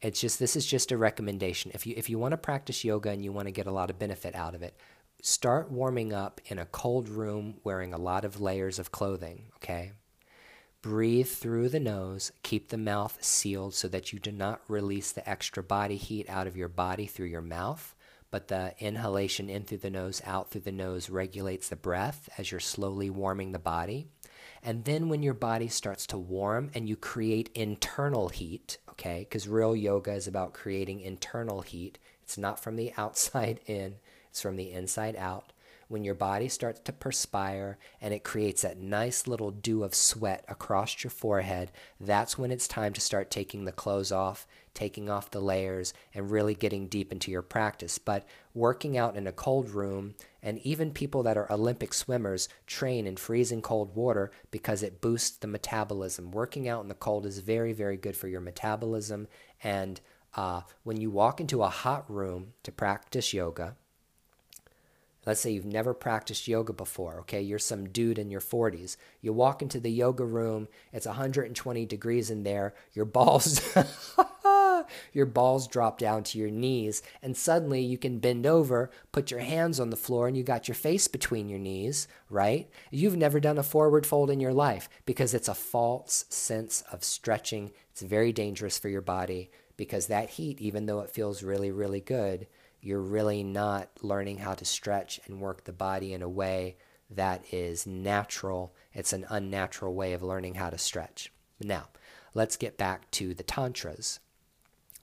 It's just this is just a recommendation. If you if you want to practice yoga and you want to get a lot of benefit out of it, start warming up in a cold room wearing a lot of layers of clothing, okay? Breathe through the nose, keep the mouth sealed so that you do not release the extra body heat out of your body through your mouth, but the inhalation in through the nose, out through the nose regulates the breath as you're slowly warming the body. And then when your body starts to warm and you create internal heat, okay, because real yoga is about creating internal heat, it's not from the outside in, it's from the inside out. When your body starts to perspire and it creates that nice little dew of sweat across your forehead, that's when it's time to start taking the clothes off taking off the layers, and really getting deep into your practice. But working out in a cold room, and even people that are Olympic swimmers train in freezing cold water because it boosts the metabolism. Working out in the cold is very, very good for your metabolism. And uh, when you walk into a hot room to practice yoga, Let's say you've never practiced yoga before, okay? You're some dude in your 40s. You walk into the yoga room, it's 120 degrees in there, your balls your balls drop down to your knees, and suddenly you can bend over, put your hands on the floor, and you got your face between your knees, right? You've never done a forward fold in your life because it's a false sense of stretching. It's very dangerous for your body because that heat, even though it feels really, really good, you're really not learning how to stretch and work the body in a way that is natural. It's an unnatural way of learning how to stretch. Now, let's get back to the tantras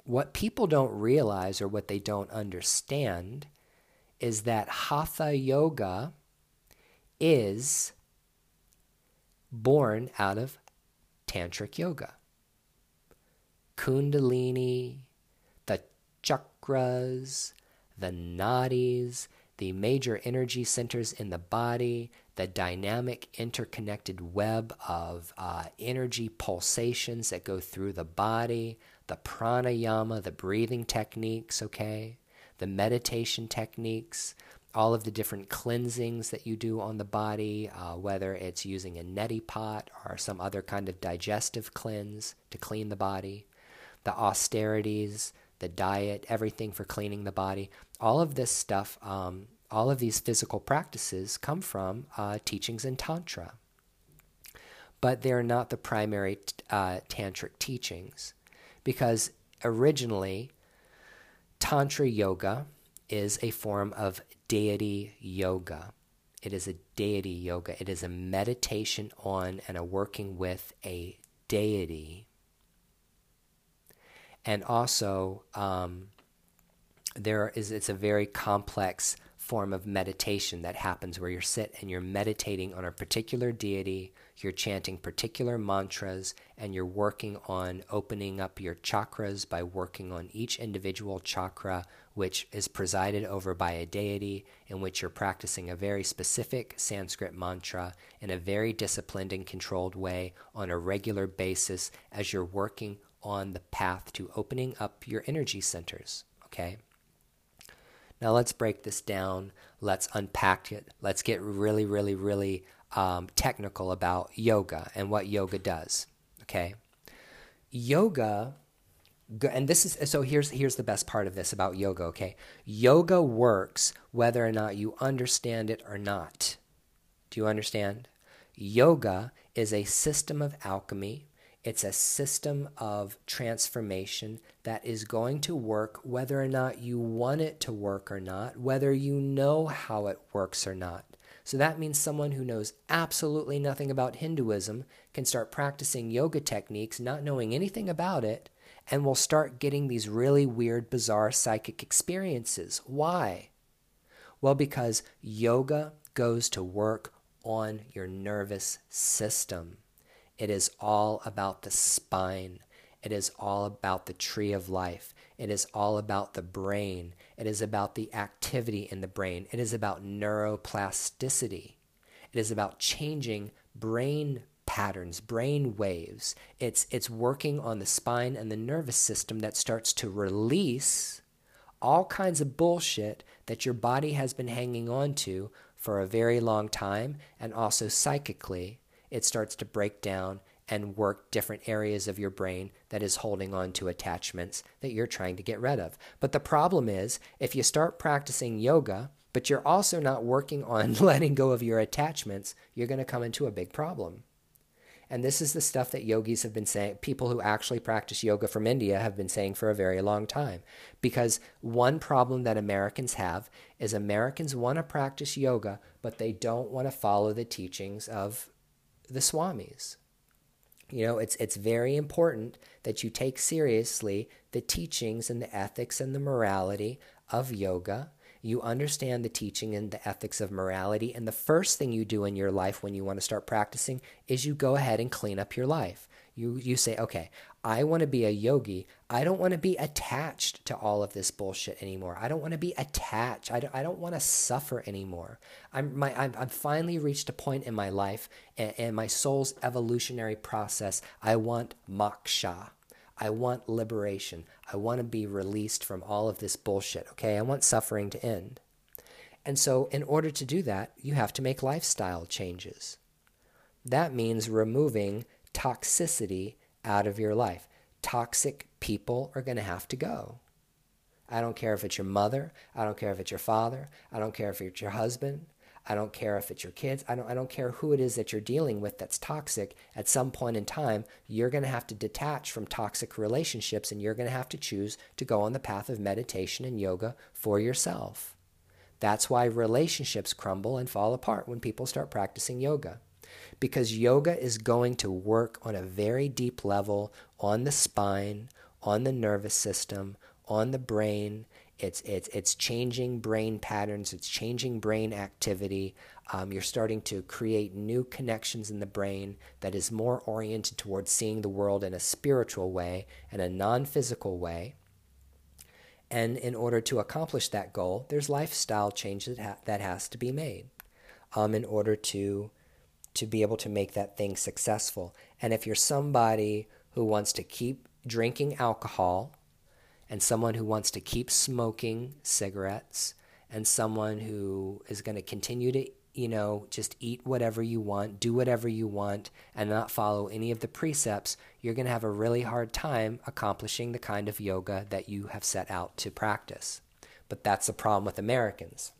what people don't realize or what they don't understand is that hatha yoga is born out of tantric yoga. Kundalini, the chakras, the nadis, the major energy centers in the body, the dynamic interconnected web of uh, energy pulsations that go through the body, the pranayama, the breathing techniques, okay, the meditation techniques, all of the different cleansings that you do on the body, uh, whether it's using a neti pot or some other kind of digestive cleanse to clean the body, the austerities, the diet, everything for cleaning the body. All of this stuff, um, all of these physical practices come from uh, teachings in Tantra. But they're not the primary uh, tantric teachings because originally Tantra yoga is a form of deity yoga. It is a deity yoga. It is a meditation on and a working with a deity. And also, um, there is it's a very complex form of meditation that happens where you're sit and you're meditating on a particular deity, you're chanting particular mantras, and you're working on opening up your chakras by working on each individual chakra, which is presided over by a deity, in which you're practicing a very specific Sanskrit mantra in a very disciplined and controlled way on a regular basis as you're working on the path to opening up your energy centers. Okay? Now let's break this down. Let's unpack it. Let's get really, really, really um, technical about yoga and what yoga does. Okay, yoga, and this is so. Here's here's the best part of this about yoga. Okay, yoga works whether or not you understand it or not. Do you understand? Yoga is a system of alchemy it's a system of transformation that is going to work whether or not you want it to work or not, whether you know how it works or not. So that means someone who knows absolutely nothing about Hinduism can start practicing yoga techniques, not knowing anything about it, and will start getting these really weird, bizarre psychic experiences. Why? Well, because yoga goes to work on your nervous system. It is all about the spine. It is all about the tree of life. It is all about the brain. It is about the activity in the brain. It is about neuroplasticity. It is about changing brain patterns, brain waves. It's, it's working on the spine and the nervous system that starts to release all kinds of bullshit that your body has been hanging on to for a very long time. And also psychically, it starts to break down and work different areas of your brain that is holding on to attachments that you're trying to get rid of. But the problem is, if you start practicing yoga, but you're also not working on letting go of your attachments, you're going to come into a big problem. And this is the stuff that yogis have been saying, people who actually practice yoga from India have been saying for a very long time. Because one problem that Americans have is Americans want to practice yoga, but they don't want to follow the teachings of the Swamis. You know, it's it's very important that you take seriously the teachings and the ethics and the morality of yoga. You understand the teaching and the ethics of morality, and the first thing you do in your life when you want to start practicing is you go ahead and clean up your life. You you say, "Okay, I want to be a yogi. I don't want to be attached to all of this bullshit anymore. I don't want to be attached. I don't, I don't want to suffer anymore. I'm, my, I'm, I'm finally reached a point in my life and, and my soul's evolutionary process. I want moksha. I want liberation. I want to be released from all of this bullshit. Okay. I want suffering to end. And so, in order to do that, you have to make lifestyle changes. That means removing toxicity out of your life. Toxic people are going to have to go. I don't care if it's your mother. I don't care if it's your father. I don't care if it's your husband. I don't care if it's your kids. I don't, I don't care who it is that you're dealing with that's toxic. At some point in time, you're going to have to detach from toxic relationships and you're going to have to choose to go on the path of meditation and yoga for yourself. That's why relationships crumble and fall apart when people start practicing yoga because yoga is going to work on a very deep level on the spine, on the nervous system, on the brain. It's, it's, it's changing brain patterns, it's changing brain activity. Um, you're starting to create new connections in the brain that is more oriented towards seeing the world in a spiritual way and a non physical way. And in order to accomplish that goal, there's lifestyle change that, ha- that has to be made um, in order to to be able to make that thing successful. And if you're somebody who wants to keep drinking alcohol, and someone who wants to keep smoking cigarettes, and someone who is going to continue to, you know, just eat whatever you want, do whatever you want, and not follow any of the precepts, you're going to have a really hard time accomplishing the kind of yoga that you have set out to practice. But that's the problem with Americans.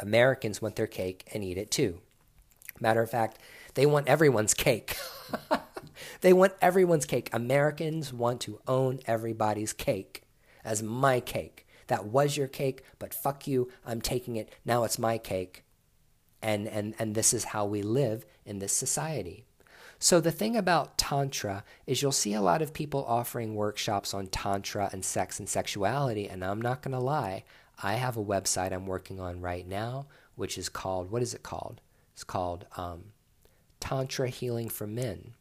Americans want their cake and eat it too. Matter of fact, they want everyone's cake. they want everyone's cake. Americans want to own everybody's cake as my cake. That was your cake, but fuck you, I'm taking it. Now it's my cake. And, and, and this is how we live in this society. So, the thing about Tantra is you'll see a lot of people offering workshops on Tantra and sex and sexuality. And I'm not going to lie, I have a website I'm working on right now, which is called, what is it called? It's called um, Tantra Healing for Men.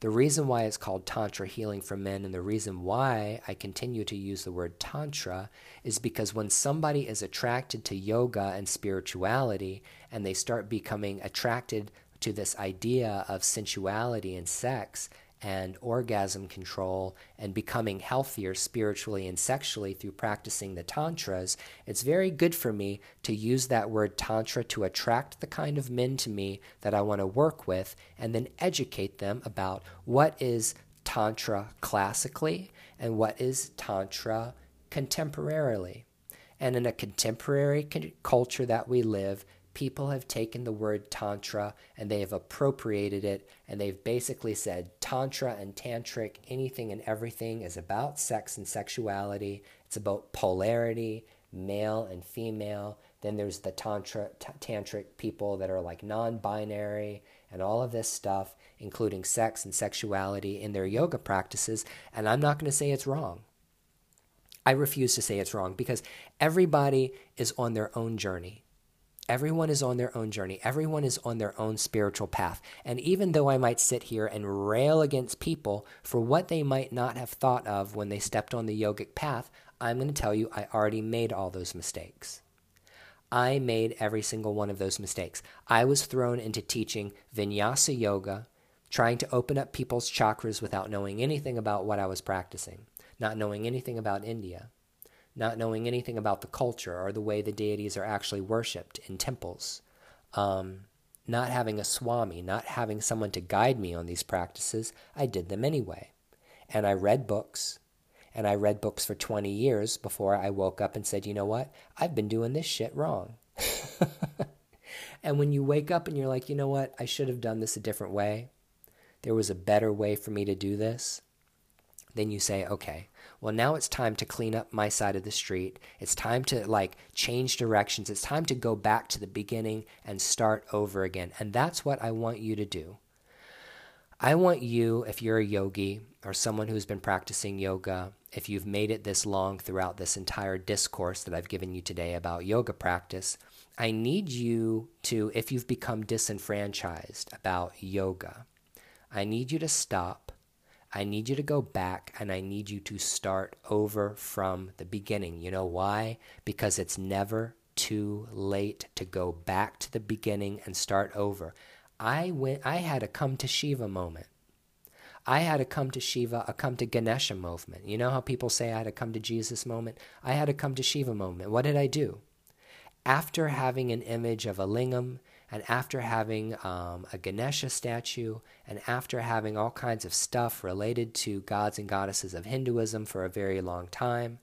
The reason why it's called Tantra Healing for Men and the reason why I continue to use the word Tantra is because when somebody is attracted to yoga and spirituality and they start becoming attracted to this idea of sensuality and sex and orgasm control and becoming healthier spiritually and sexually through practicing the tantras, it's very good for me to use that word tantra to attract the kind of men to me that I want to work with and then educate them about what is tantra classically and what is tantra contemporarily. And in a contemporary culture that we live, people have taken the word Tantra and they have appropriated it and they've basically said Tantra and Tantric, anything and everything is about sex and sexuality. It's about polarity, male and female, Then there's the tantra, t- tantric people that are like non-binary and all of this stuff, including sex and sexuality in their yoga practices. And I'm not going to say it's wrong. I refuse to say it's wrong because everybody is on their own journey. Everyone is on their own journey. Everyone is on their own spiritual path. And even though I might sit here and rail against people for what they might not have thought of when they stepped on the yogic path, I'm going to tell you I already made all those mistakes. I made every single one of those mistakes. I was thrown into teaching vinyasa yoga, trying to open up people's chakras without knowing anything about what I was practicing not knowing anything about India, not knowing anything about the culture or the way the deities are actually worshipped in temples, um, not having a swami, not having someone to guide me on these practices, I did them anyway. And I read books, and I read books for 20 years before I woke up and said, you know what? I've been doing this shit wrong. and when you wake up and you're like, you know what? I should have done this a different way. There was a better way for me to do this. Then you say, okay, well, now it's time to clean up my side of the street. It's time to like change directions. It's time to go back to the beginning and start over again. And that's what I want you to do. I want you, if you're a yogi or someone who's been practicing yoga, if you've made it this long throughout this entire discourse that I've given you today about yoga practice, I need you to, if you've become disenfranchised about yoga, I need you to stop I need you to go back and I need you to start over from the beginning. You know why? Because it's never too late to go back to the beginning and start over. I went I had a come to Shiva moment. I had a come to Shiva, a come to Ganesha moment. You know how people say I had a come to Jesus moment? I had a come to Shiva moment. What did I do? After having an image of a lingam and after having um, a Ganesha statue, and after having all kinds of stuff related to gods and goddesses of Hinduism for a very long time,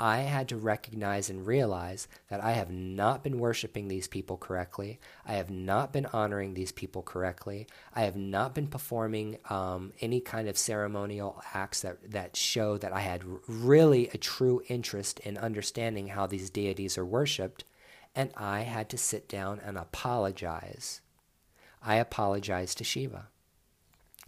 I had to recognize and realize that I have not been worshiping these people correctly. I have not been honoring these people correctly. I have not been performing um, any kind of ceremonial acts that, that show that I had really a true interest in understanding how these deities are worshiped and I had to sit down and apologize. I apologized to Shiva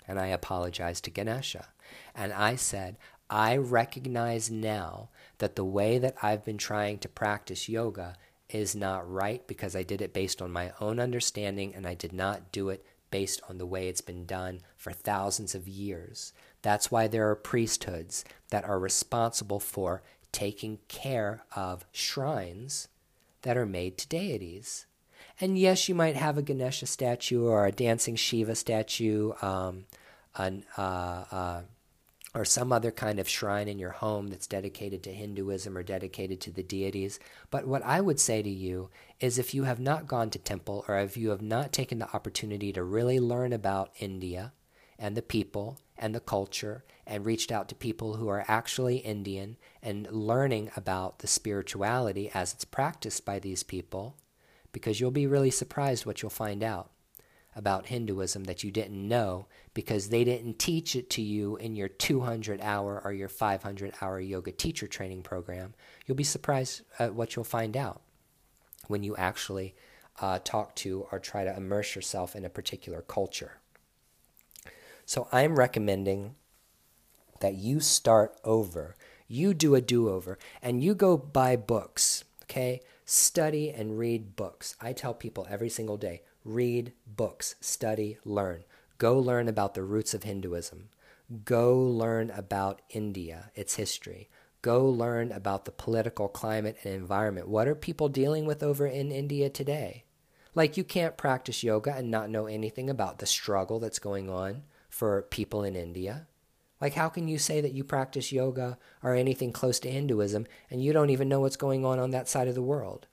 and I apologized to Ganesha. And I said, I recognize now that the way that I've been trying to practice yoga is not right because I did it based on my own understanding and I did not do it based on the way it's been done for thousands of years. That's why there are priesthoods that are responsible for taking care of shrines that are made to deities. And yes, you might have a Ganesha statue or a dancing Shiva statue, um, an, uh, uh, or some other kind of shrine in your home that's dedicated to Hinduism or dedicated to the deities. But what I would say to you is if you have not gone to temple or if you have not taken the opportunity to really learn about India and the people and the culture and reached out to people who are actually Indian and learning about the spirituality as it's practiced by these people, because you'll be really surprised what you'll find out about Hinduism that you didn't know because they didn't teach it to you in your 200 hour or your 500 hour yoga teacher training program. You'll be surprised at what you'll find out when you actually uh, talk to or try to immerse yourself in a particular culture. So I'm recommending that you start over. You do a do over and you go buy books, okay? Study and read books. I tell people every single day read books, study, learn. Go learn about the roots of Hinduism. Go learn about India, its history. Go learn about the political climate and environment. What are people dealing with over in India today? Like, you can't practice yoga and not know anything about the struggle that's going on for people in India. Like, how can you say that you practice yoga or anything close to Hinduism and you don't even know what's going on on that side of the world?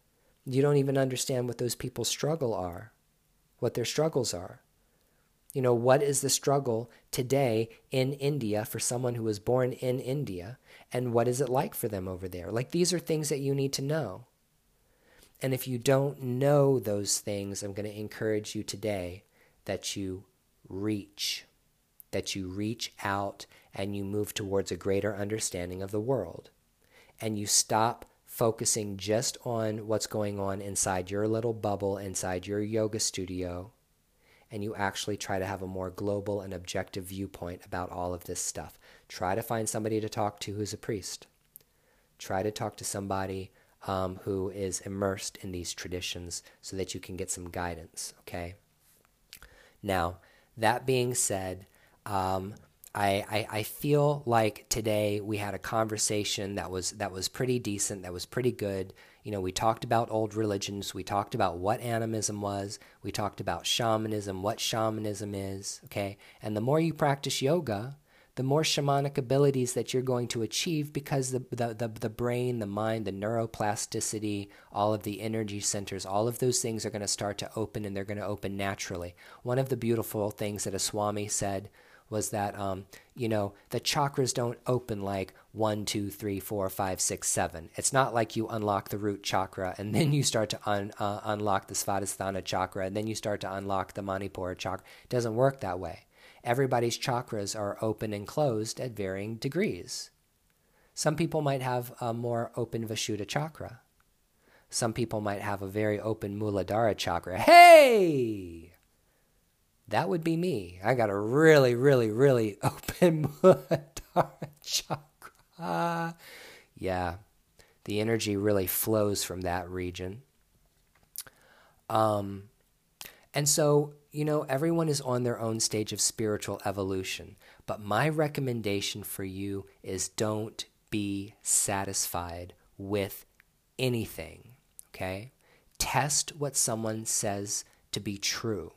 You don't even understand what those people's struggle are, what their struggles are. You know, what is the struggle today in India for someone who was born in India, and what is it like for them over there? Like, these are things that you need to know. And if you don't know those things, I'm going to encourage you today that you reach that you reach out and you move towards a greater understanding of the world. And you stop focusing just on what's going on inside your little bubble, inside your yoga studio, and you actually try to have a more global and objective viewpoint about all of this stuff. Try to find somebody to talk to who's a priest. Try to talk to somebody um, who is immersed in these traditions so that you can get some guidance, okay? Now, that being said, um, I, I, I feel like today we had a conversation that was that was pretty decent, that was pretty good. You know, we talked about old religions, we talked about what animism was, we talked about shamanism, what shamanism is, okay? And the more you practice yoga, the more shamanic abilities that you're going to achieve because the, the, the, the, brain, the mind, the neuroplasticity, all of the energy centers, all of those things are going to start to open and they're going to open naturally. One of the beautiful things that a Swami said was that, um, you know, the chakras don't open like one, two, three, four, five, six, seven. It's not like you unlock the root chakra and then you start to un, uh, unlock the Svadhisthana chakra and then you start to unlock the Manipura chakra. It doesn't work that way everybody's chakras are open and closed at varying degrees. Some people might have a more open Vishuddha chakra. Some people might have a very open Muladhara chakra. Hey! That would be me. I got a really, really, really open Muladhara chakra. Yeah, the energy really flows from that region. Um, and so you know, everyone is on their own stage of spiritual evolution. But my recommendation for you is don't be satisfied with anything, okay? Test what someone says to be true.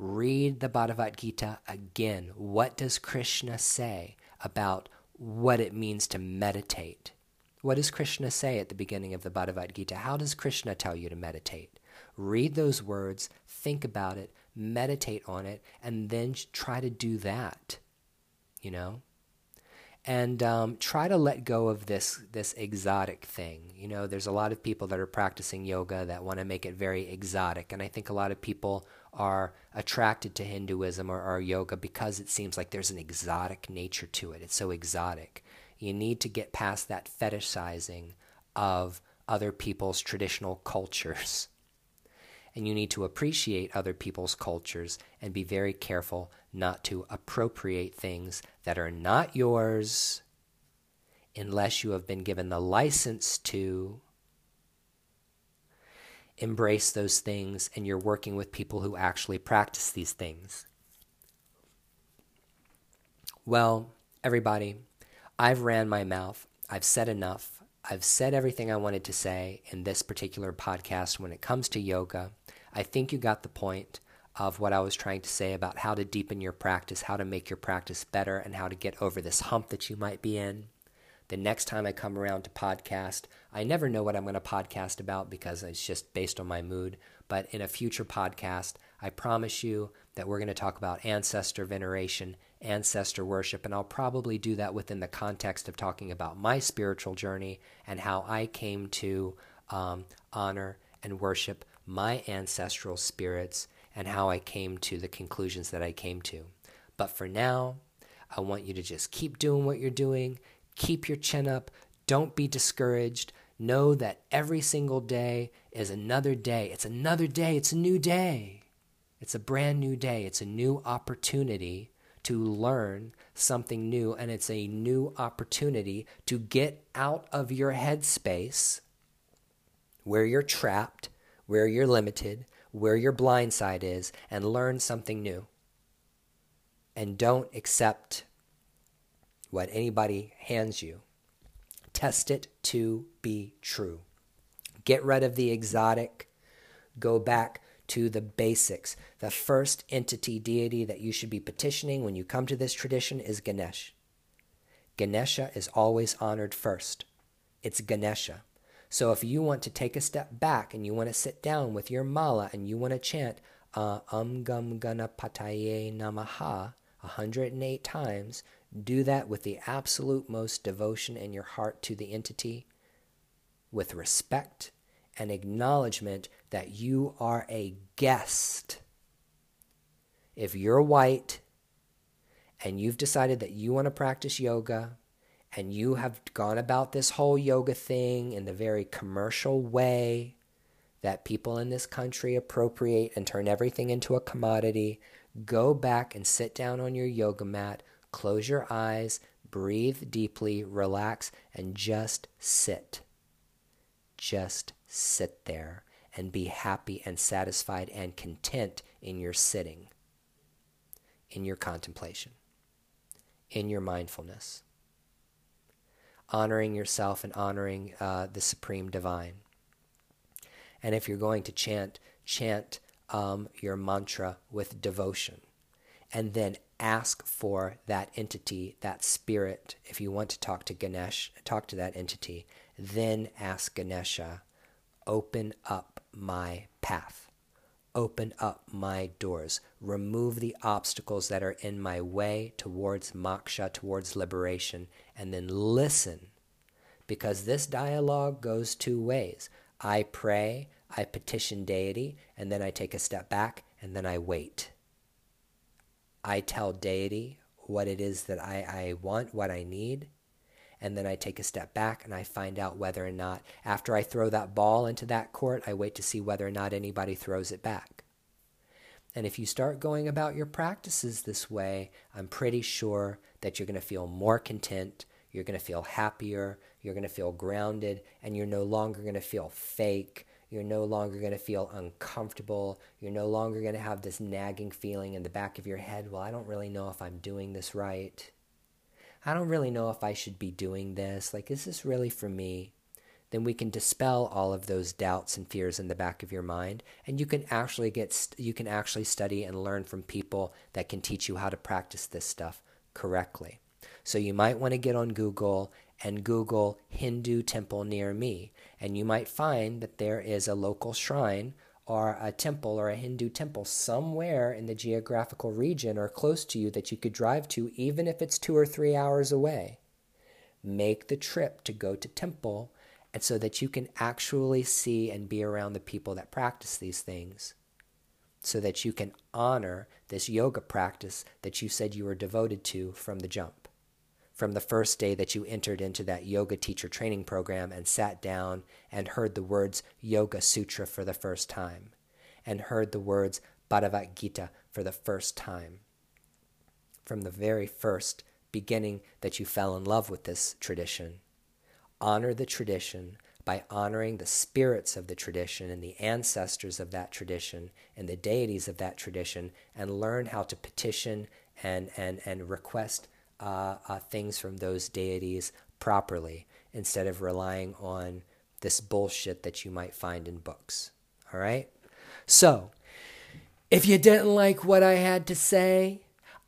Read the Bhagavad Gita again. What does Krishna say about what it means to meditate? What does Krishna say at the beginning of the Bhagavad Gita? How does Krishna tell you to meditate? Read those words, think about it, meditate on it, and then try to do that, you know? And um, try to let go of this this exotic thing. You know, there's a lot of people that are practicing yoga that want to make it very exotic, and I think a lot of people are attracted to Hinduism or, or yoga because it seems like there's an exotic nature to it. It's so exotic. You need to get past that fetishizing of other people's traditional cultures and you need to appreciate other people's cultures and be very careful not to appropriate things that are not yours unless you have been given the license to embrace those things and you're working with people who actually practice these things. Well, everybody, I've ran my mouth. I've said enough. I've said everything I wanted to say in this particular podcast when it comes to yoga. I think you got the point of what I was trying to say about how to deepen your practice, how to make your practice better, and how to get over this hump that you might be in. The next time I come around to podcast, I never know what I'm going to podcast about because it's just based on my mood. But in a future podcast, I promise you that we're going to talk about ancestor veneration, ancestor worship, and I'll probably do that within the context of talking about my spiritual journey and how I came to um, honor and worship my ancestral spirits and how I came to the conclusions that I came to. But for now, I want you to just keep doing what you're doing, keep your chin up, don't be discouraged. Know that every single day is another day. It's another day, it's a new day. It's a brand new day, it's a new opportunity to learn something new, and it's a new opportunity to get out of your headspace where you're trapped where you're limited, where your blind side is, and learn something new. And don't accept what anybody hands you. Test it to be true. Get rid of the exotic. Go back to the basics. The first entity deity that you should be petitioning when you come to this tradition is Ganesh. Ganesha is always honored first. It's Ganesha. So if you want to take a step back and you want to sit down with your mala and you want to chant uh, Om Gam Ganapataye Namaha 108 times, do that with the absolute most devotion in your heart to the entity, with respect and acknowledgement that you are a guest. If you're white and you've decided that you want to practice yoga and you have gone about this whole yoga thing in the very commercial way that people in this country appropriate and turn everything into a commodity, go back and sit down on your yoga mat, close your eyes, breathe deeply, relax, and just sit. Just sit there and be happy and satisfied and content in your sitting, in your contemplation, in your mindfulness honoring yourself and honoring uh, the supreme divine. And if you're going to chant, chant um, your mantra with devotion. And then ask for that entity, that spirit. If you want to talk to Ganesh, talk to that entity. Then ask Ganesha, open up my path. Open up my doors. Remove the obstacles that are in my way towards moksha, towards liberation, and then listen. Because this dialogue goes two ways. I pray, I petition deity, and then I take a step back, and then I wait. I tell deity what it is that I, I want, what I need, and then I take a step back and I find out whether or not, after I throw that ball into that court, I wait to see whether or not anybody throws it back. And if you start going about your practices this way, I'm pretty sure that you're going to feel more content, you're going to feel happier, you're going to feel grounded, and you're no longer going to feel fake. You're no longer going to feel uncomfortable. You're no longer going to have this nagging feeling in the back of your head well, I don't really know if I'm doing this right. I don't really know if I should be doing this. Like, is this really for me? Then we can dispel all of those doubts and fears in the back of your mind, and you can actually get you can actually study and learn from people that can teach you how to practice this stuff correctly. So you might want to get on Google and Google Hindu temple near me, and you might find that there is a local shrine or a temple or a Hindu temple somewhere in the geographical region or close to you that you could drive to, even if it's two or three hours away. Make the trip to go to temple and so that you can actually see and be around the people that practice these things so that you can honor this yoga practice that you said you were devoted to from the jump from the first day that you entered into that yoga teacher training program and sat down and heard the words Yoga Sutra for the first time, and heard the words Bhagavad Gita for the first time. From the very first beginning that you fell in love with this tradition, honor the tradition by honoring the spirits of the tradition and the ancestors of that tradition and the deities of that tradition, and learn how to petition and, and, and request uh, uh, things from those deities properly instead of relying on this bullshit that you might find in books. All right? So, if you didn't like what I had to say,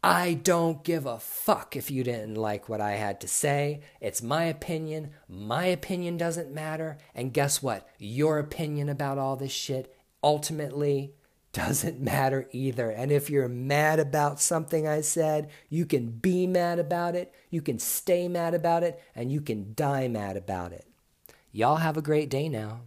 I don't give a fuck if you didn't like what I had to say. It's my opinion. My opinion doesn't matter. And guess what? Your opinion about all this shit ultimately doesn't matter either. And if you're mad about something I said, you can be mad about it, you can stay mad about it, and you can die mad about it. Y'all have a great day now.